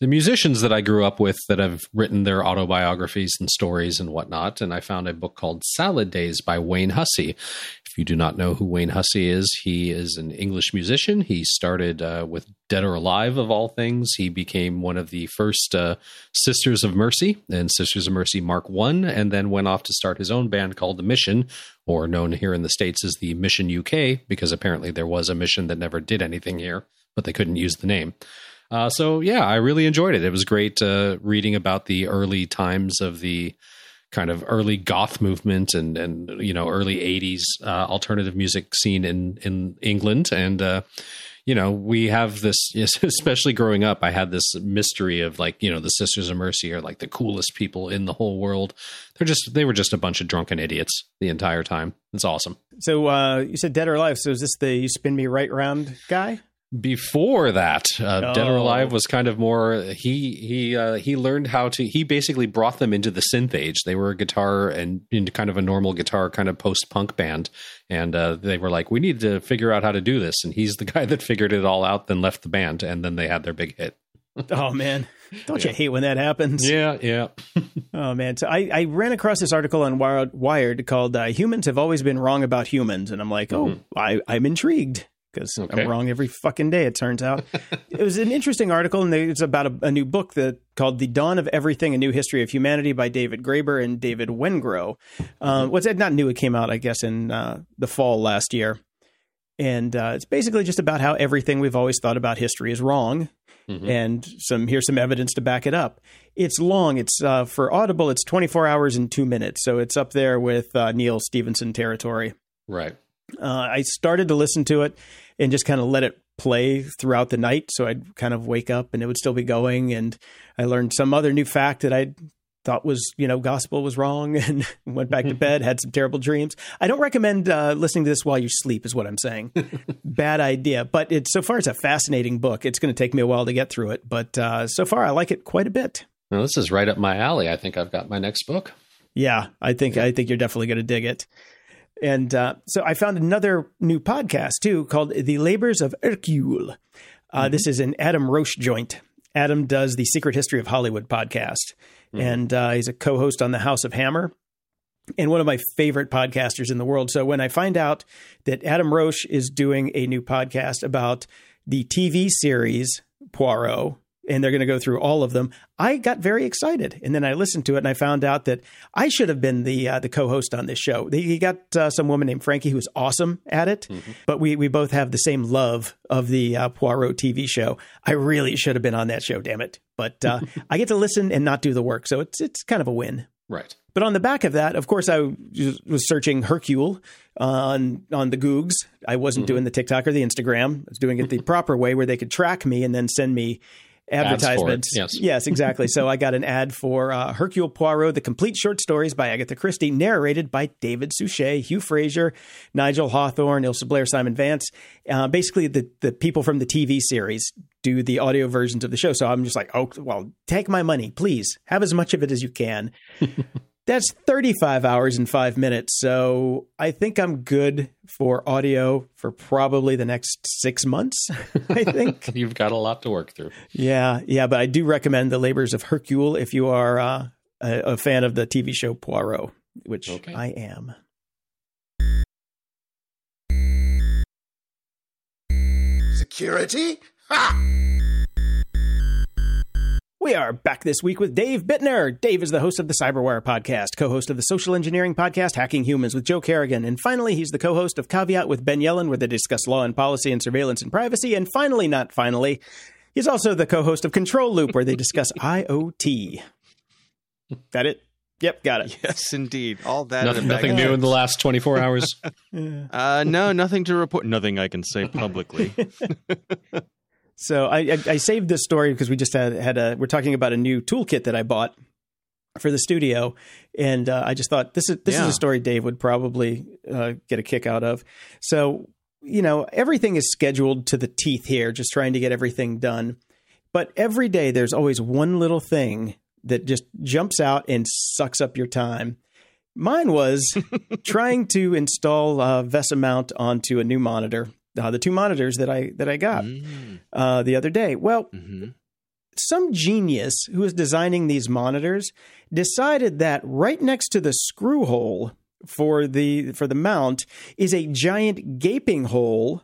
the musicians that I grew up with that have written their autobiographies and stories and whatnot. And I found a book called Salad Days by Wayne Hussey. If you do not know who Wayne Hussey is, he is an English musician. He started uh, with Dead or Alive, of all things. He became one of the first uh, Sisters of Mercy and Sisters of Mercy Mark One, and then went off to start his own band called The Mission, or known here in the States as the Mission UK, because apparently there was a mission that never did anything here, but they couldn't use the name. Uh, so yeah, I really enjoyed it. It was great uh, reading about the early times of the kind of early goth movement and and you know early 80s uh, alternative music scene in in England. And uh, you know we have this especially growing up I had this mystery of like you know the Sisters of Mercy are like the coolest people in the whole world. They're just they were just a bunch of drunken idiots the entire time. It's awesome. So uh, you said dead or alive. So is this the you spin me right round guy before that uh, oh. dead or alive was kind of more he he uh, he learned how to he basically brought them into the synth age. They were a guitar and into kind of a normal guitar kind of post punk band. And uh, they were like we need to figure out how to do this. And he's the guy that figured it all out then left the band and then they had their big hit. Oh man. Don't yeah. you hate when that happens? Yeah yeah. Oh man. So I, I ran across this article on wired, wired called uh, humans have always been wrong about humans. And i'm like oh mm-hmm. I, i'm intrigued because okay. I'm wrong every fucking day. It turns out it was an interesting article, and it's about a, a, new book that called "The Dawn of Everything: A New History of Humanity" by David Graeber and David Wengrow. Um, what's it not new? It came out, I guess, in uh, the fall last year, and uh, it's basically just about how everything we've always thought about history is wrong. Mm-hmm. And some here's some evidence to back it up. It's long. It's uh, for Audible. It's 24 hours and two minutes, so it's up there with uh, Neal Stephenson territory. Right. Uh, I started to listen to it and just kind of let it play throughout the night. So I'd kind of wake up and it would still be going. And I learned some other new fact that I thought was, you know, gospel was wrong and went back to bed, had some terrible dreams. I don't recommend uh, listening to this while you sleep, is what I'm saying. Bad idea. But it's so far, it's a fascinating book. It's going to take me a while to get through it. But uh, so far, I like it quite a bit. Well, this is right up my alley. I think I've got my next book. Yeah, I think I think you're definitely going to dig it. And uh, so I found another new podcast too called The Labors of Hercule. Uh, mm-hmm. This is an Adam Roche joint. Adam does the Secret History of Hollywood podcast, mm-hmm. and uh, he's a co host on the House of Hammer and one of my favorite podcasters in the world. So when I find out that Adam Roche is doing a new podcast about the TV series Poirot, and they're going to go through all of them. I got very excited, and then I listened to it, and I found out that I should have been the uh, the co-host on this show. He got uh, some woman named Frankie who's awesome at it, mm-hmm. but we we both have the same love of the uh, Poirot TV show. I really should have been on that show, damn it! But uh, I get to listen and not do the work, so it's it's kind of a win. Right. But on the back of that, of course, I was searching Hercule on on the Googs. I wasn't mm-hmm. doing the TikTok or the Instagram. I was doing it the proper way, where they could track me and then send me advertisements. Yes. yes, exactly. so I got an ad for uh, Hercule Poirot: The Complete Short Stories by Agatha Christie, narrated by David Suchet, Hugh Fraser, Nigel Hawthorne, Isla Blair, Simon Vance. Uh, basically, the the people from the TV series do the audio versions of the show. So I'm just like, oh, well, take my money, please. Have as much of it as you can. That's 35 hours and five minutes. So I think I'm good for audio for probably the next six months. I think. You've got a lot to work through. yeah. Yeah. But I do recommend The Labors of Hercule if you are uh, a, a fan of the TV show Poirot, which Okay. I am. Security? Ha! We are back this week with Dave Bittner. Dave is the host of the Cyberwire podcast, co host of the social engineering podcast Hacking Humans with Joe Carrigan. And finally, he's the co host of Caveat with Ben Yelin, where they discuss law and policy and surveillance and privacy. And finally, not finally, he's also the co host of Control Loop, where they discuss IoT. That it? Yep, got it. Yes, indeed. All that. Nothing, and nothing new in the last 24 hours. Uh, no, nothing to report. Nothing I can say publicly. So I, I, I saved this story because we just had, had a we're talking about a new toolkit that I bought for the studio, and uh, I just thought this is this is a story Dave would probably uh, get a kick out of. So you know everything is scheduled to the teeth here, just trying to get everything done. But every day there's always one little thing that just jumps out and sucks up your time. Mine was trying to install uh, VESA mount onto a new monitor. Uh, the two monitors that I that I got Mm, uh, the other day. Well, mhm. some genius who was designing these monitors decided that right next to the screw hole for the for the mount is a giant gaping hole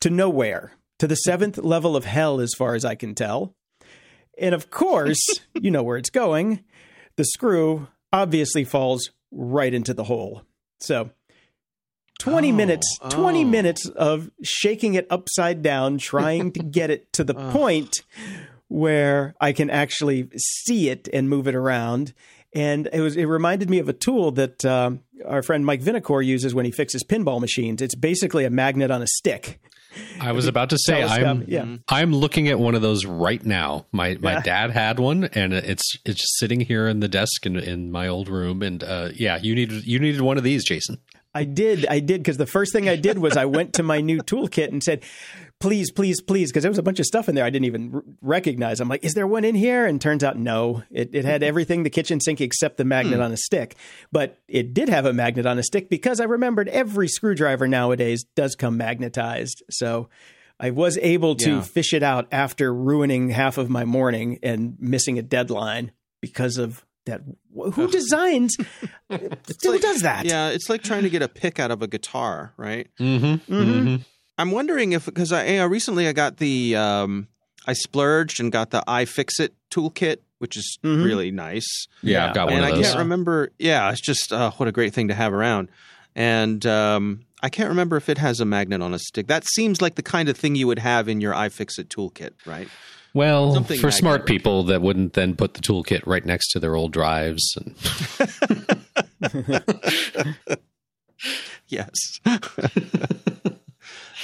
to nowhere, to the seventh level of hell, as far as I can tell. And of course, you know where it's going. The screw obviously falls right into the hole. So 20 Oh, minutes 20 oh. minutes of shaking it upside down trying to get it to the point where I can actually see it and move it around. And it was it reminded me of a tool that um, our friend Mike Vinacore uses when he fixes pinball machines. It's basically a magnet on a stick. I was about to say I'm yeah. I'm looking at one of those right now. My my Yeah. dad had one, and it's it's just sitting here in the desk in, in my old room. And uh, yeah, you needed you needed one of these, Jason. I did, I did, because the first thing I did was I went to my new toolkit and said, "Please, please, please," because there was a bunch of stuff in there I didn't even r- recognize. I'm like, "Is there one in here?" And turns out, no. It, it had everything the kitchen sink except the magnet hmm. on a stick, but it did have a magnet on a stick because I remembered every screwdriver nowadays does come magnetized. So I was able to Yeah. fish it out after ruining half of my morning and missing a deadline because of that. Who designs? who does that? Yeah, it's like trying to get a pick out of a guitar, right? Mm-hmm. Mhm. I'm wondering if because I recently I got the um, I splurged and got the iFixit toolkit, which is Mhm. really nice. Yeah, I've got one and of I can't remember. Yeah, it's just uh, what a great thing to have around. And um, I can't remember if it has a magnet on a stick. That seems like the kind of thing you would have in your iFixit toolkit, right? Well, Something for smart magnetic. people that wouldn't then put the toolkit right next to their old drives. And Yes.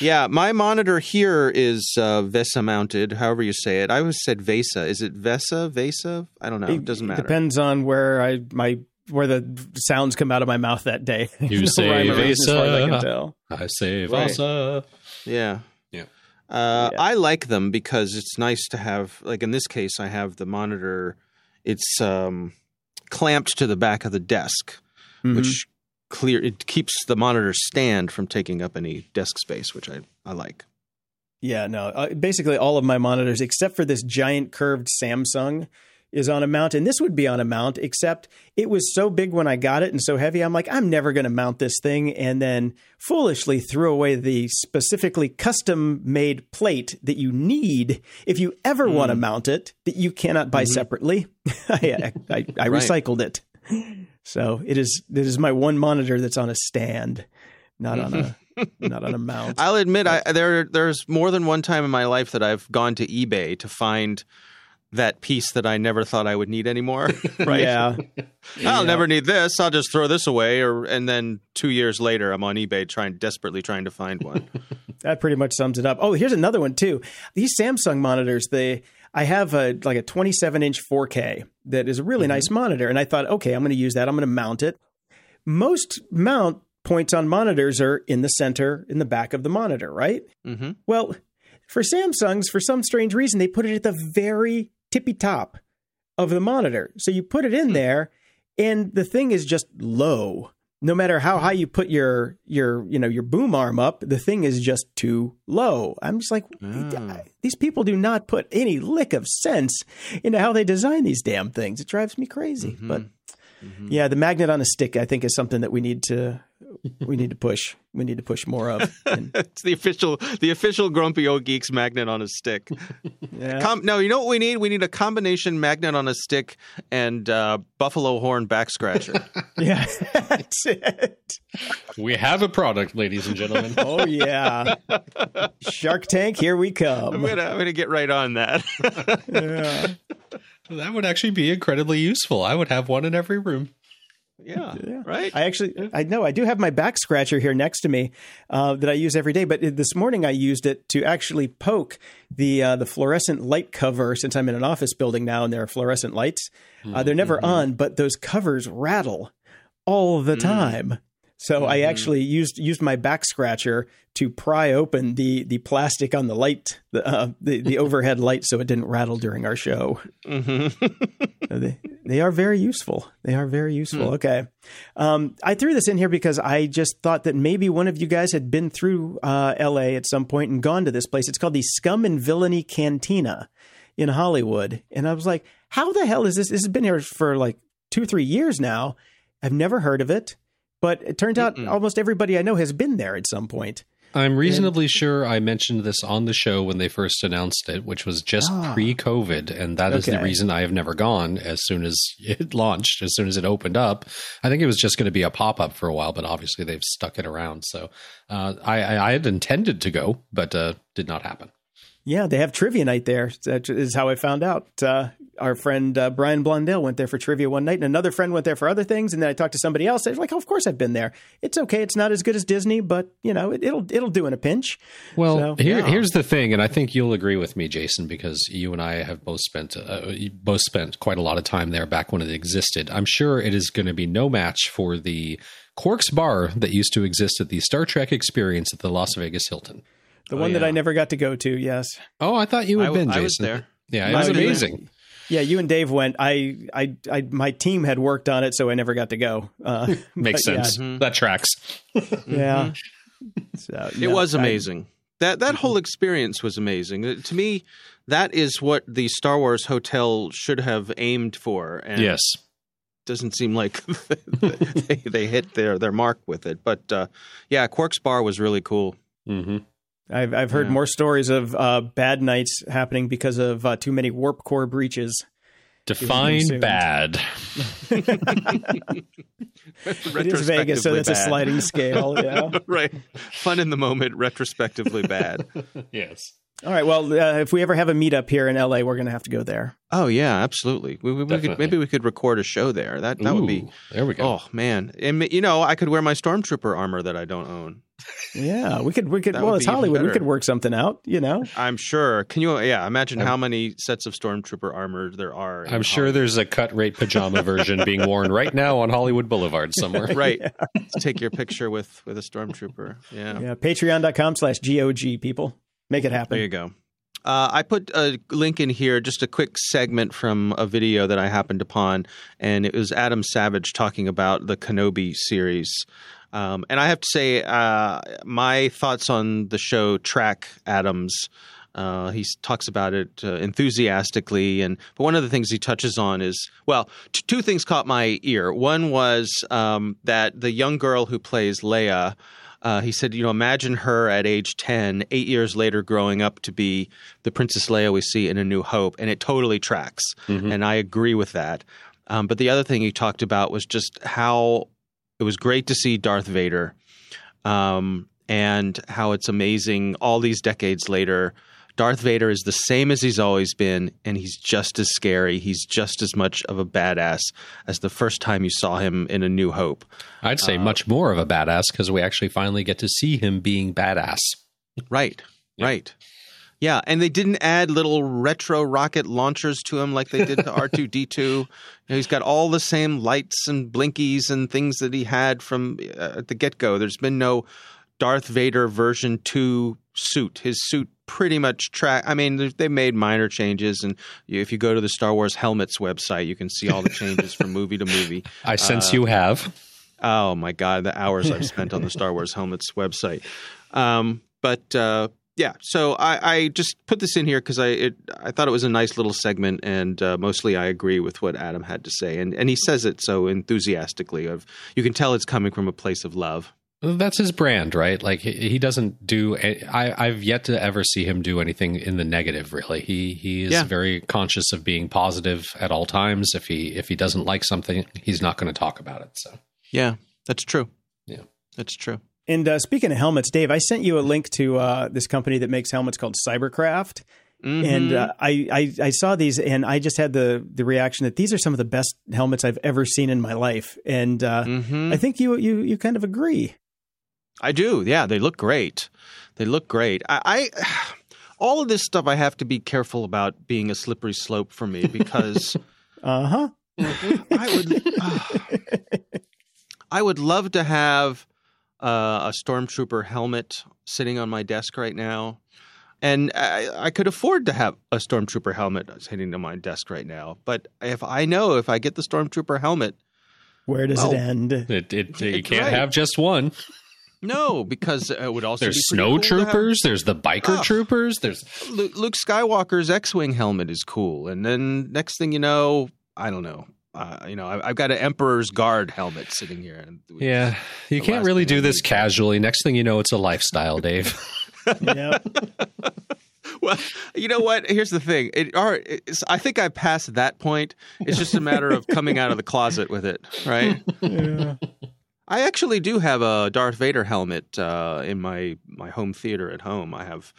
yeah, my monitor here is uh, VESA mounted, however you say it. I always said VESA. Is it VESA? VESA? I don't know. It doesn't matter. Depends on where I my where the sounds come out of my mouth that day. You No say rhyme or reason as far as I can Vesa. tell. I say Right. Vasa. Yeah. Uh, Yeah. I like them because it's nice to have, like in this case, I have the monitor. It's um, clamped to the back of the desk, Mhm. which clear it keeps the monitor stand from taking up any desk space, which I, I like. Yeah, no. Uh, basically, all of my monitors, except for this giant curved Samsung, is on a mount, and this would be on a mount. Except it was so big when I got it and so heavy. I'm like, I'm never going to mount this thing, and then foolishly threw away the specifically custom made plate that you need if you ever mm. want to mount it that you cannot buy mm-hmm. separately. I, I, I, I Right. recycled it, so it is. It is my one monitor that's on a stand, not on a not on a mount. I'll admit, I, there there's more than one time in my life that I've gone to eBay to find that piece that I never thought I would need anymore. right? Yeah. I'll never need this. I'll just throw this away. Or and then two years later, I'm on eBay trying desperately trying to find one. That pretty much sums it up. Oh, here's another one too. These Samsung monitors, they I have a like a 27 inch 4K that is a really Mm-hmm. nice monitor, and I thought, okay, I'm going to use that. I'm going to mount it. Most mount points on monitors are in the center, in the back of the monitor, right? Mm-hmm. Well, for Samsungs, for some strange reason, they put it at the very tippy top of the monitor. So you put it in hmm. there, and the thing is just low. No matter how hmm. high you put your your you know your boom arm up, the thing is just too low. I'm just like ah. these people do not put any lick of sense into how they design these damn things. It drives me crazy. But mm-hmm. Mm-hmm. yeah, the magnet on a stick, I think, is something that we need to we need to push. We need to push more of. And, It's the official, the official grumpy old geeks magnet on a stick. yeah. Com- no, you know what we need? We need a combination magnet on a stick and uh, buffalo horn back scratcher. Yeah, that's it. We have a product, ladies and gentlemen. Oh yeah, Shark Tank, here we I'm come. gonna, I'm gonna get right on that. Yeah. that would actually be incredibly useful. I would have one in every room. Yeah, right. I actually, I know, I do have my back scratcher here next to me uh, that I use every day. But this morning, I used it to actually poke the uh, the fluorescent light cover. Since I'm in an office building now, and there are fluorescent lights, uh, they're never on, but those covers rattle all the time. So I actually used used my back scratcher to pry open the the plastic on the light, the uh, the, the overhead light, so it didn't rattle during our show. So they they are very useful. They are very useful. Okay, um, I threw this in here because I just thought that maybe one of you guys had been through uh, L.A. at some point and gone to this place. It's called the Scum and Villainy Cantina in Hollywood, and I was like, "How the hell is this? This has been here for like two, three years now. I've never heard of it." But it turns out almost everybody I know has been there at some point. I'm reasonably sure I mentioned this on the show when they first announced it, which was just pre COVID. And that is the reason I have never gone as soon as it launched, as soon as it opened up. I think it was just going to be a pop up for a while, but obviously they've stuck it around. So uh, I, I, I had intended to go, but uh, did not happen. Yeah, they have trivia night there. That is how I found out. Uh, our friend uh, Brian Blundell went there for trivia one night, and another friend went there for other things. And then I talked to somebody else. They're like, oh, "Of course, I've been there. It's okay. It's not as good as Disney, but you know, it, it'll it'll do in a pinch." Well, So, here, yeah. here's the thing, and I think you'll agree with me, Jason, because you and I have both spent uh, both spent quite a lot of time there back when it existed. I'm sure it is going to be no match for the Quarks Bar that used to exist at the Star Trek Experience at the Las Vegas Hilton. The one that. I never got to go to. Yes. Oh, I thought you had I- been, I was there. Yeah, it I was was there. amazing. Yeah, you and Dave went. I, I, I, my team had worked on it, so I never got to go. Uh, Makes but yeah, sense. That tracks. Yeah. So, It no, was I- amazing. that that whole experience was amazing. Uh, To me, that is what the Star Wars hotel should have aimed for. And yes. doesn't seem like they, they hit their their mark with it. But uh, yeah, Quark's Bar was really cool. hmm I've I've heard more stories of uh, bad nights happening because of uh, too many warp core breaches. Define consumed. bad. It is Vegas, so Retrospectively that's a sliding scale. Yeah. right. Fun in the moment, retrospectively bad. yes. All right. Well, uh, if we ever have a meetup here in LA, we're going to have to go there. Oh yeah, absolutely. We, we, we could, maybe we could record a show there. That that would be. There we go. Oh man, and you know I could wear my stormtrooper armor that I don't own. Yeah, we could. We could. That well, it's Hollywood. We could work something out. You know. I'm sure. Can you? Yeah, imagine how many sets of stormtrooper armor there are. I'm sure Hollywood. there's a cut rate pajama version being worn right now on Hollywood Boulevard somewhere. Right. Take your picture with with a stormtrooper. Yeah. Yeah. Patreon.com slash gog people. Make it happen. There you go. Uh, I put a link in here, just a quick segment from a video that I happened upon, and it was Adam Savage talking about the Kenobi series. Um, and I have to say, uh, my thoughts on the show track Adams. Uh, he talks about it uh, enthusiastically, and but one of the things he touches on is well, t- two things caught my ear. One was um, that the young girl who plays Leia. Uh, he said, you know, imagine her at age 10, eight years later, growing up to be the Princess Leia we see in A New Hope. And it totally tracks. And I agree with that. Um, but the other thing he talked about was just how it was great to see Darth Vader um, and how it's amazing all these decades later. Darth Vader is the same as he's always been, and he's just as scary. He's just as much of a badass as the first time you saw him in A New Hope. I'd say much more of a badass because we actually finally get to see him being badass. Right, right. Yeah, and they didn't add little retro rocket launchers to him like they did to R two D two. He's got all the same lights and blinkies and things that he had from uh, at the get go. There's been no Darth Vader version two suit. His suit pretty much track. I mean, they made minor changes, and if you go to the Star Wars helmets website, you can see all the changes from movie to movie. I sense uh, you have. Oh my god, the hours I've spent on the Star Wars helmets website. Um, but uh, yeah, so I, I, just put this in here because I it, I thought it was a nice little segment, and uh, mostly I agree with what Adam had to say, and and he says it so enthusiastically. Of you can tell it's coming from a place of love. That's his brand, right? Like he, he doesn't do. I I've yet to ever see him do anything in the negative. Really, he he is yeah. very conscious of being positive at all times. If he if he doesn't like something, he's not going to talk about it. So yeah, that's true. Yeah, that's true. And uh, speaking of helmets, Dave, I sent you a link to uh, this company that makes helmets called Cybercraft. Mm-hmm. And uh, I, I, I saw these, and I just had the the reaction that these are some of the best helmets I've ever seen in my life. And uh, mm-hmm. I think you you you kind of agree. I do. Yeah, they look great. They look great. I, I all of this stuff I have to be careful about being a slippery slope for me because. uh huh. I would. I would love to have uh, a stormtrooper helmet sitting on my desk right now. And I, I, could afford to have a stormtrooper helmet sitting on my desk right now. But if I know if I get the stormtrooper helmet, where does well, it end? It, it, you can't right. have just one. No, because it would also be. there's snow cool troopers. There's the biker oh, troopers. There's Luke Skywalker's X-wing helmet is cool, and then next thing you know, I don't know uh, you know, I've got an Emperor's Guard helmet sitting here. Yeah, you can't really do this casually. Next thing you know, it's a lifestyle, Dave. yeah. well, you know what? Here's the thing. It, or, I think I passed that point. It's just a matter of coming out of the closet with it, right? Yeah. I actually do have a Darth Vader helmet uh, in my my home theater at home. I have.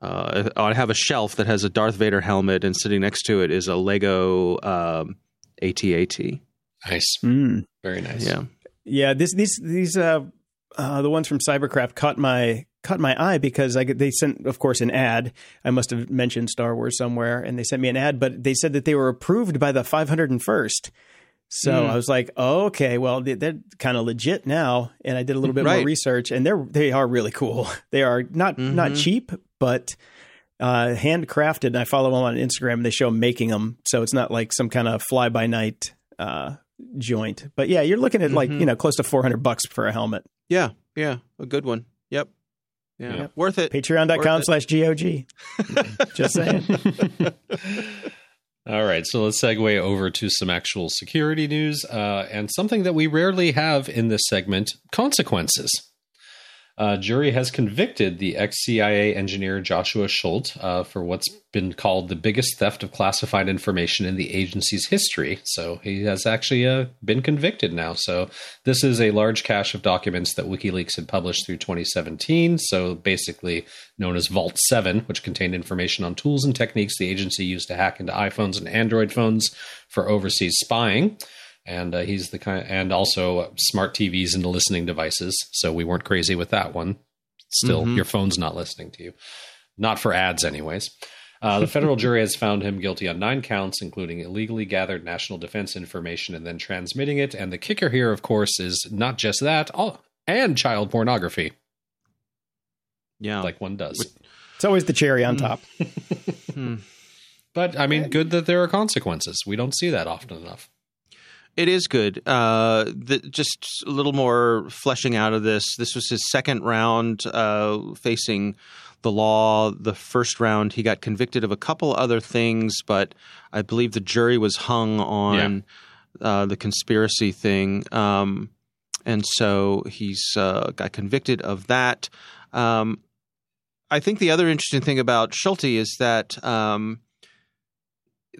Uh, I have a shelf that has a Darth Vader helmet, and sitting next to it is a Lego um, ATAT. Nice. Mm. Very nice. Yeah. Yeah. This, these, these, uh, uh, the ones from Cybercraft caught my caught my eye because I they sent, of course, an ad. I must have mentioned Star Wars somewhere, and they sent me an ad, but they said that they were approved by the 501st. So mm. I was like, oh, okay, well, they're kind of legit now. And I did a little bit right. more research, and they're they are really cool. They are not mm-hmm. not cheap, but uh, handcrafted. And I follow them on Instagram. and They show them making them, so it's not like some kind of fly by night uh, joint. But yeah, you're looking at like mm-hmm. you know close to 400 bucks for a helmet. Yeah, yeah, a good one. Yep. Yeah, yep. worth it. Patreon.com slash GOG. Just saying. All right, so let's segue over to some actual security news uh, and something that we rarely have in this segment consequences. Uh, jury has convicted the ex CIA engineer Joshua Schulte uh, for what's been called the biggest theft of classified information in the agency's history. So he has actually uh, been convicted now. So this is a large cache of documents that WikiLeaks had published through 2017. So basically known as Vault 7, which contained information on tools and techniques the agency used to hack into iPhones and Android phones for overseas spying and uh, he's the kind, of, and also smart TVs and listening devices. So we weren't crazy with that one. Still, mm-hmm. your phone's not listening to you, not for ads, anyways. Uh, the federal jury has found him guilty on nine counts, including illegally gathered national defense information and then transmitting it. And the kicker here, of course, is not just that, oh, and child pornography. Yeah, like one does. It's always the cherry on top. Hmm. but I mean, good that there are consequences. We don't see that often enough. It is good. Uh, the, just a little more fleshing out of this. This was his second round uh, facing the law. The first round, he got convicted of a couple other things, but I believe the jury was hung on yeah. uh, the conspiracy thing. Um, and so he's uh, got convicted of that. Um, I think the other interesting thing about Schulte is that um,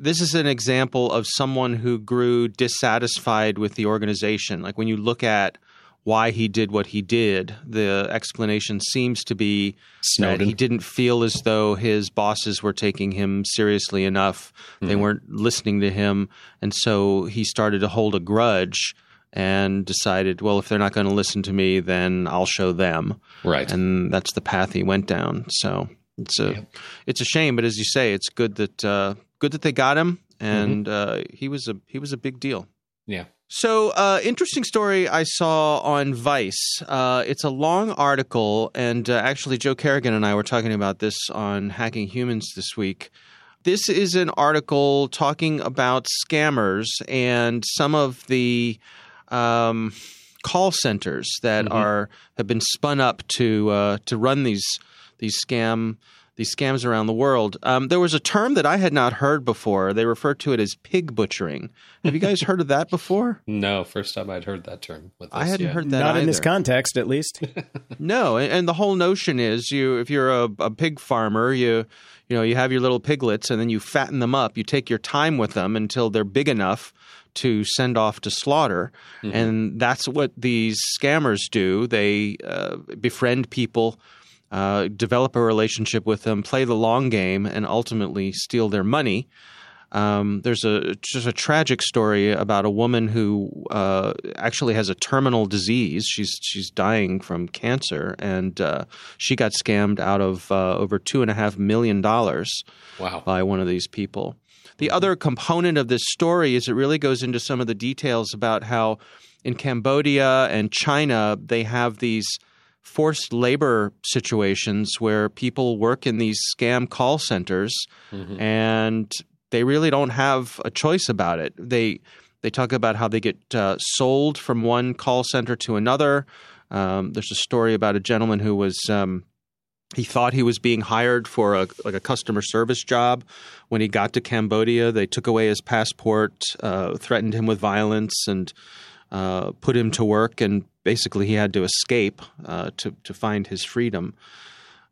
this is an example of someone who grew dissatisfied with the organization. Like when you look at why he did what he did, the explanation seems to be Snowden. that he didn't feel as though his bosses were taking him seriously enough. Mm-hmm. They weren't listening to him. And so he started to hold a grudge and decided, well, if they're not going to listen to me, then I'll show them. Right. And that's the path he went down. So It's a it's a shame, but as you say, it's good that uh, good that they got him, and uh, he was a he was a big deal. Yeah. So, uh, interesting story I saw on Vice. Uh, it's a long article, and uh, actually, Joe Carrigan and I were talking about this on Hacking Humans this week. This is an article talking about scammers and some of the um, call centers that are have been spun up to uh, to run these these scam these scams around the world. Um, there was a term that I had not heard before. They refer to it as pig butchering. Have you guys heard of that before? No, first time I'd heard that term. With I hadn't yeah. heard that Not in this context, at least. No, and, and the whole notion is you if you're a, a pig farmer, you you know you have your little piglets and then you fatten them up. You take your time with them until they're big enough to send off to slaughter, and that's what these scammers do. They uh, befriend people. Uh, develop a relationship with them, play the long game, and ultimately steal their money. Um, there's a just a tragic story about a woman who uh, actually has a terminal disease. She's she's dying from cancer, and uh, she got scammed out of uh, over two and a half million dollars Wow. by one of these people. The other component of this story is it really goes into some of the details about how in Cambodia and China they have these forced labor situations where people work in these scam call centers and they really don't have a choice about it. They they talk about how they get uh, sold from one call center to another. Um, there's a story about a gentleman who was um, he thought he was being hired for a like a customer service job. When he got to Cambodia, they took away his passport, uh, threatened him with violence, and uh, put him to work. And basically, he had to escape uh, to to find his freedom.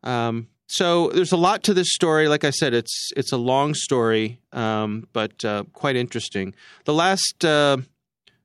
Um, so there's a lot to this story. Like I said, it's it's a long story, um, but uh, quite interesting. The last uh,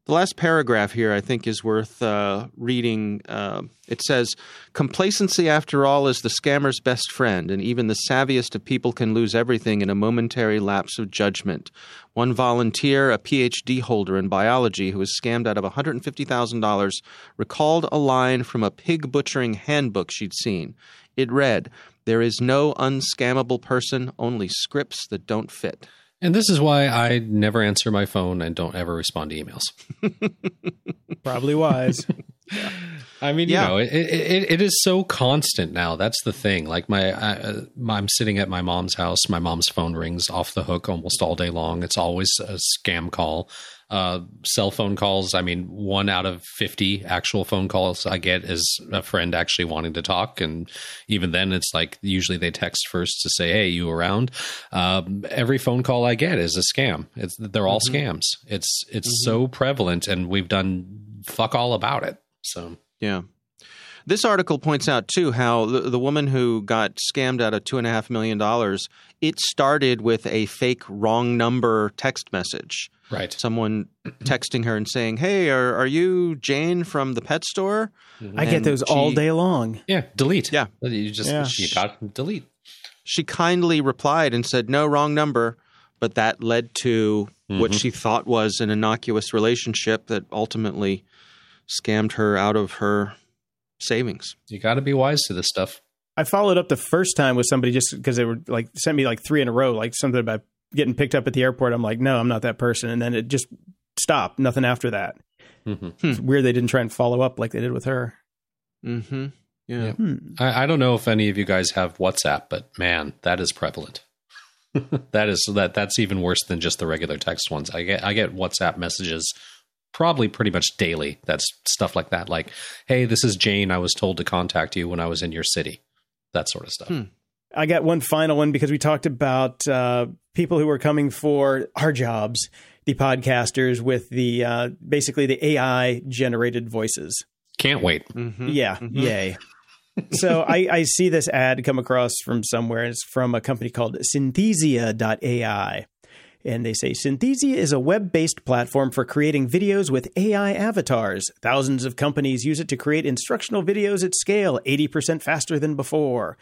the last paragraph here, I think, is worth uh, reading. Uh, it says, "Complacency, after all, is the scammer's best friend, and even the savviest of people can lose everything in a momentary lapse of judgment." One volunteer, a PhD holder in biology, who was scammed out of $150,000, recalled a line from a pig butchering handbook she'd seen. It read, There is no unscammable person, only scripts that don't fit. And this is why I never answer my phone and don't ever respond to emails. Probably wise. I mean, Yeah. you know, it, it, it is so constant now. That's the thing. Like my, I, uh, I'm sitting at my mom's house. My mom's phone rings off the hook almost all day long. It's always a scam call. Uh, cell phone calls. I mean, one out of 50 actual phone calls I get is a friend actually wanting to talk. And even then, it's like usually they text first to say, Hey, you around? Um, every phone call I get is a scam. It's, they're all scams. It's, it's so prevalent and we've done fuck all about it. So. Yeah. This article points out too how the, the woman who got scammed out of two and a half million dollars, it started with a fake wrong number text message. Right. Someone texting her and saying, "Hey, are are you Jane from the pet store?" I get And those all day long. Yeah, delete. Yeah. you just Yeah. you got delete. She kindly replied and said, "No, wrong number." But that led to what mm-hmm. she thought was an innocuous relationship that ultimately scammed her out of her savings. You got to be wise to this stuff. I followed up the first time with somebody just because they were like sent me like three in a row, like something about getting picked up at the airport. I'm like, no, I'm not that person, and then it just stopped. Nothing after that. Mhm. It's weird they didn't try and follow up like they did with her. Mm-hmm. Yeah. Yeah. I, I don't know if any of you guys have WhatsApp, but man, that is prevalent. that is that that's even worse than just the regular text ones. I get I get WhatsApp messages probably pretty much daily. That's stuff like that, like, "Hey, this is Jane. I was told to contact you when I was in your city." That sort of stuff. Hmm. I got one final one because we talked about uh, people who were coming for our jobs, the podcasters with the uh, basically the AI generated voices. Can't wait. Mm-hmm. Yeah, yay. so I, I see this ad come across from somewhere. It's from a company called Synthesia.ai. And they say Synthesia is a web based platform for creating videos with AI avatars. Thousands of companies use it to create instructional videos at scale, 80% faster than before.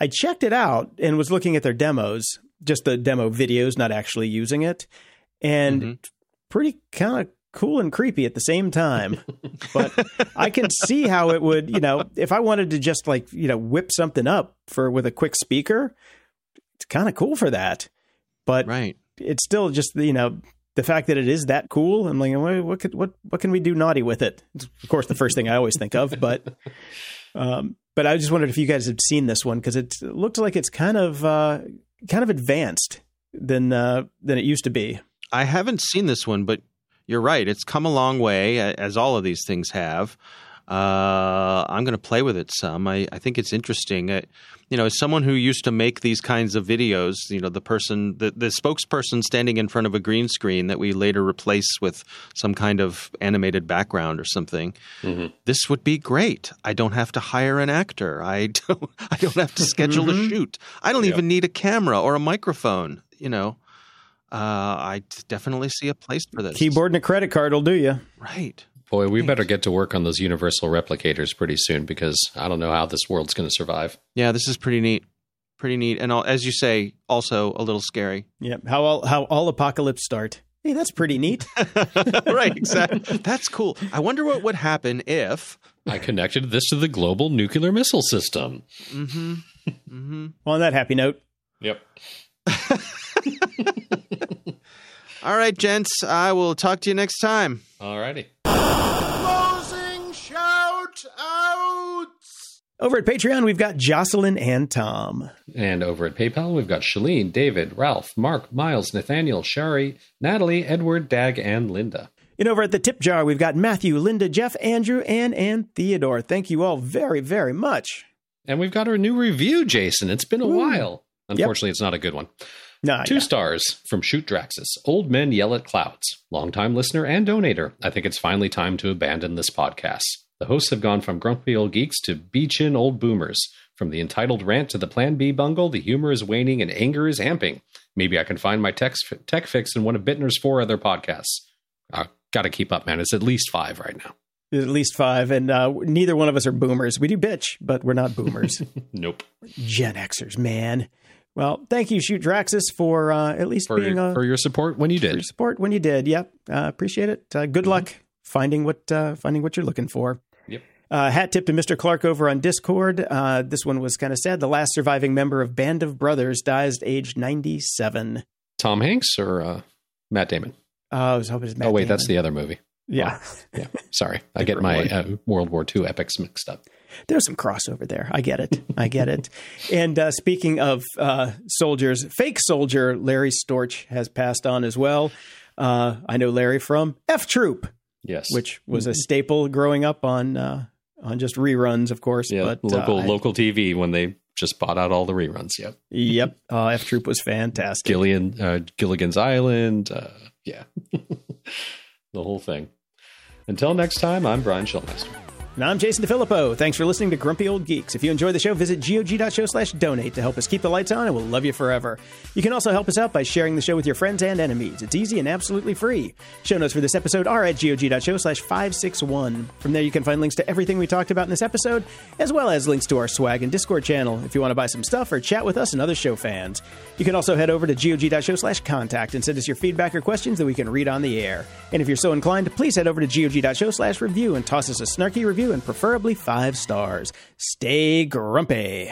I checked it out and was looking at their demos, just the demo videos, not actually using it. And mm-hmm. pretty kind of cool and creepy at the same time. but I can see how it would, you know, if I wanted to just like, you know, whip something up for with a quick speaker, it's kind of cool for that. But Right. It's still just, you know, the fact that it is that cool. I'm like, what could, what what can we do naughty with it? It's, of course, the first thing I always think of, but um, but I just wondered if you guys had seen this one because it looked like it's kind of uh, kind of advanced than uh, than it used to be. I haven't seen this one, but you're right. It's come a long way, as all of these things have. Uh, I'm going to play with it some. I, I think it's interesting. Uh, you know, as someone who used to make these kinds of videos, you know, the person, the, the spokesperson standing in front of a green screen that we later replace with some kind of animated background or something, this would be great. I don't have to hire an actor. I don't. I don't have to schedule a shoot. I don't even need a camera or a microphone. You know. Uh, I t- definitely see a place for this. Keyboard and a credit card will do you. right? Boy, we better get to work on those universal replicators pretty soon because I don't know how this world's going to survive. Yeah, this is pretty neat. Pretty neat, and all, as you say, also a little scary. Yeah, how all how all apocalypse start. Hey, that's pretty neat. right? Exactly. That's cool. I wonder what would happen if. I connected this to the global nuclear missile system. Mm-hmm. Mm-hmm. well, on that happy note, Yep. All right, gents. I will talk to you next time. Alrighty. Closing over at Patreon we've got Jocelyn and Tom. And over at PayPal, we've got Shalene, David, Ralph, Mark, Miles, Nathaniel, Shari, Natalie, Edward, Dag, and Linda. And over at the tip jar, we've got Matthew, Linda, Jeff, Andrew, and and Theodore. Thank you all very, very much. And we've got our new review, Jason. It's been a while. Unfortunately, it's not a good one. Nah, Two yeah. stars from Shoot Draxus. Old men yell at clouds. Longtime listener and donator. I think it's finally time to abandon this podcast. The hosts have gone from grumpy old geeks to beach in old boomers. From the entitled rant to the Plan B bungle, the humor is waning and anger is amping. Maybe I can find my tech, tech fix in one of Bittner's four other podcasts. Uh, Got to keep up, man. It's at least five right now. at least five, and uh, neither one of us are boomers. We do bitch, but we're not boomers. Nope. Gen Xers, man. Well, thank you, Shoot Draxus, for uh, at least For, being your, a for your support when you for did. your support when you did. Yep, uh, appreciate it. Uh, good luck finding what uh, finding what you're looking for. Uh, hat tip to Mr. Clark over on Discord. Uh, this one was kind of sad. The last surviving member of Band of Brothers dies at age 97. Tom Hanks or uh, Matt Damon? Oh, I was hoping oh, wait, Damon. that's the other movie. yeah. Yeah. Sorry. I get my uh, World War II epics mixed up. There's some crossover there. I get it. I get it. And uh, speaking of uh, soldiers, fake soldier Larry Storch has passed on as well. Uh, I know Larry from F Troop, Yes. which was a staple growing up on uh, on just reruns, of course. yeah, but local uh, local TV when they just bought out all the reruns. Yep. Yep, uh, F Troop was fantastic. Gillian, uh, Gilligan's Island. Uh, yeah. the whole thing. Until next time, I'm Brian Schulmeister. And I'm Jason DeFilippo. Thanks for listening to Grumpy Old Geeks. If you enjoy the show, visit gog.show slash donate to help us keep the lights on, and we'll love you forever. You can also help us out by sharing the show with your friends and enemies. It's easy and absolutely free. Show notes for this episode are at gog.show slash 561. From there, you can find links to everything we talked about in this episode, as well as links to our swag and Discord channel if you want to buy some stuff or chat with us and other show fans. You can also head over to gog.show slash contact and send us your feedback or questions that we can read on the air. And if you're so inclined, please head over to gog.show slash review and toss us a snarky and preferably five stars. Stay grumpy.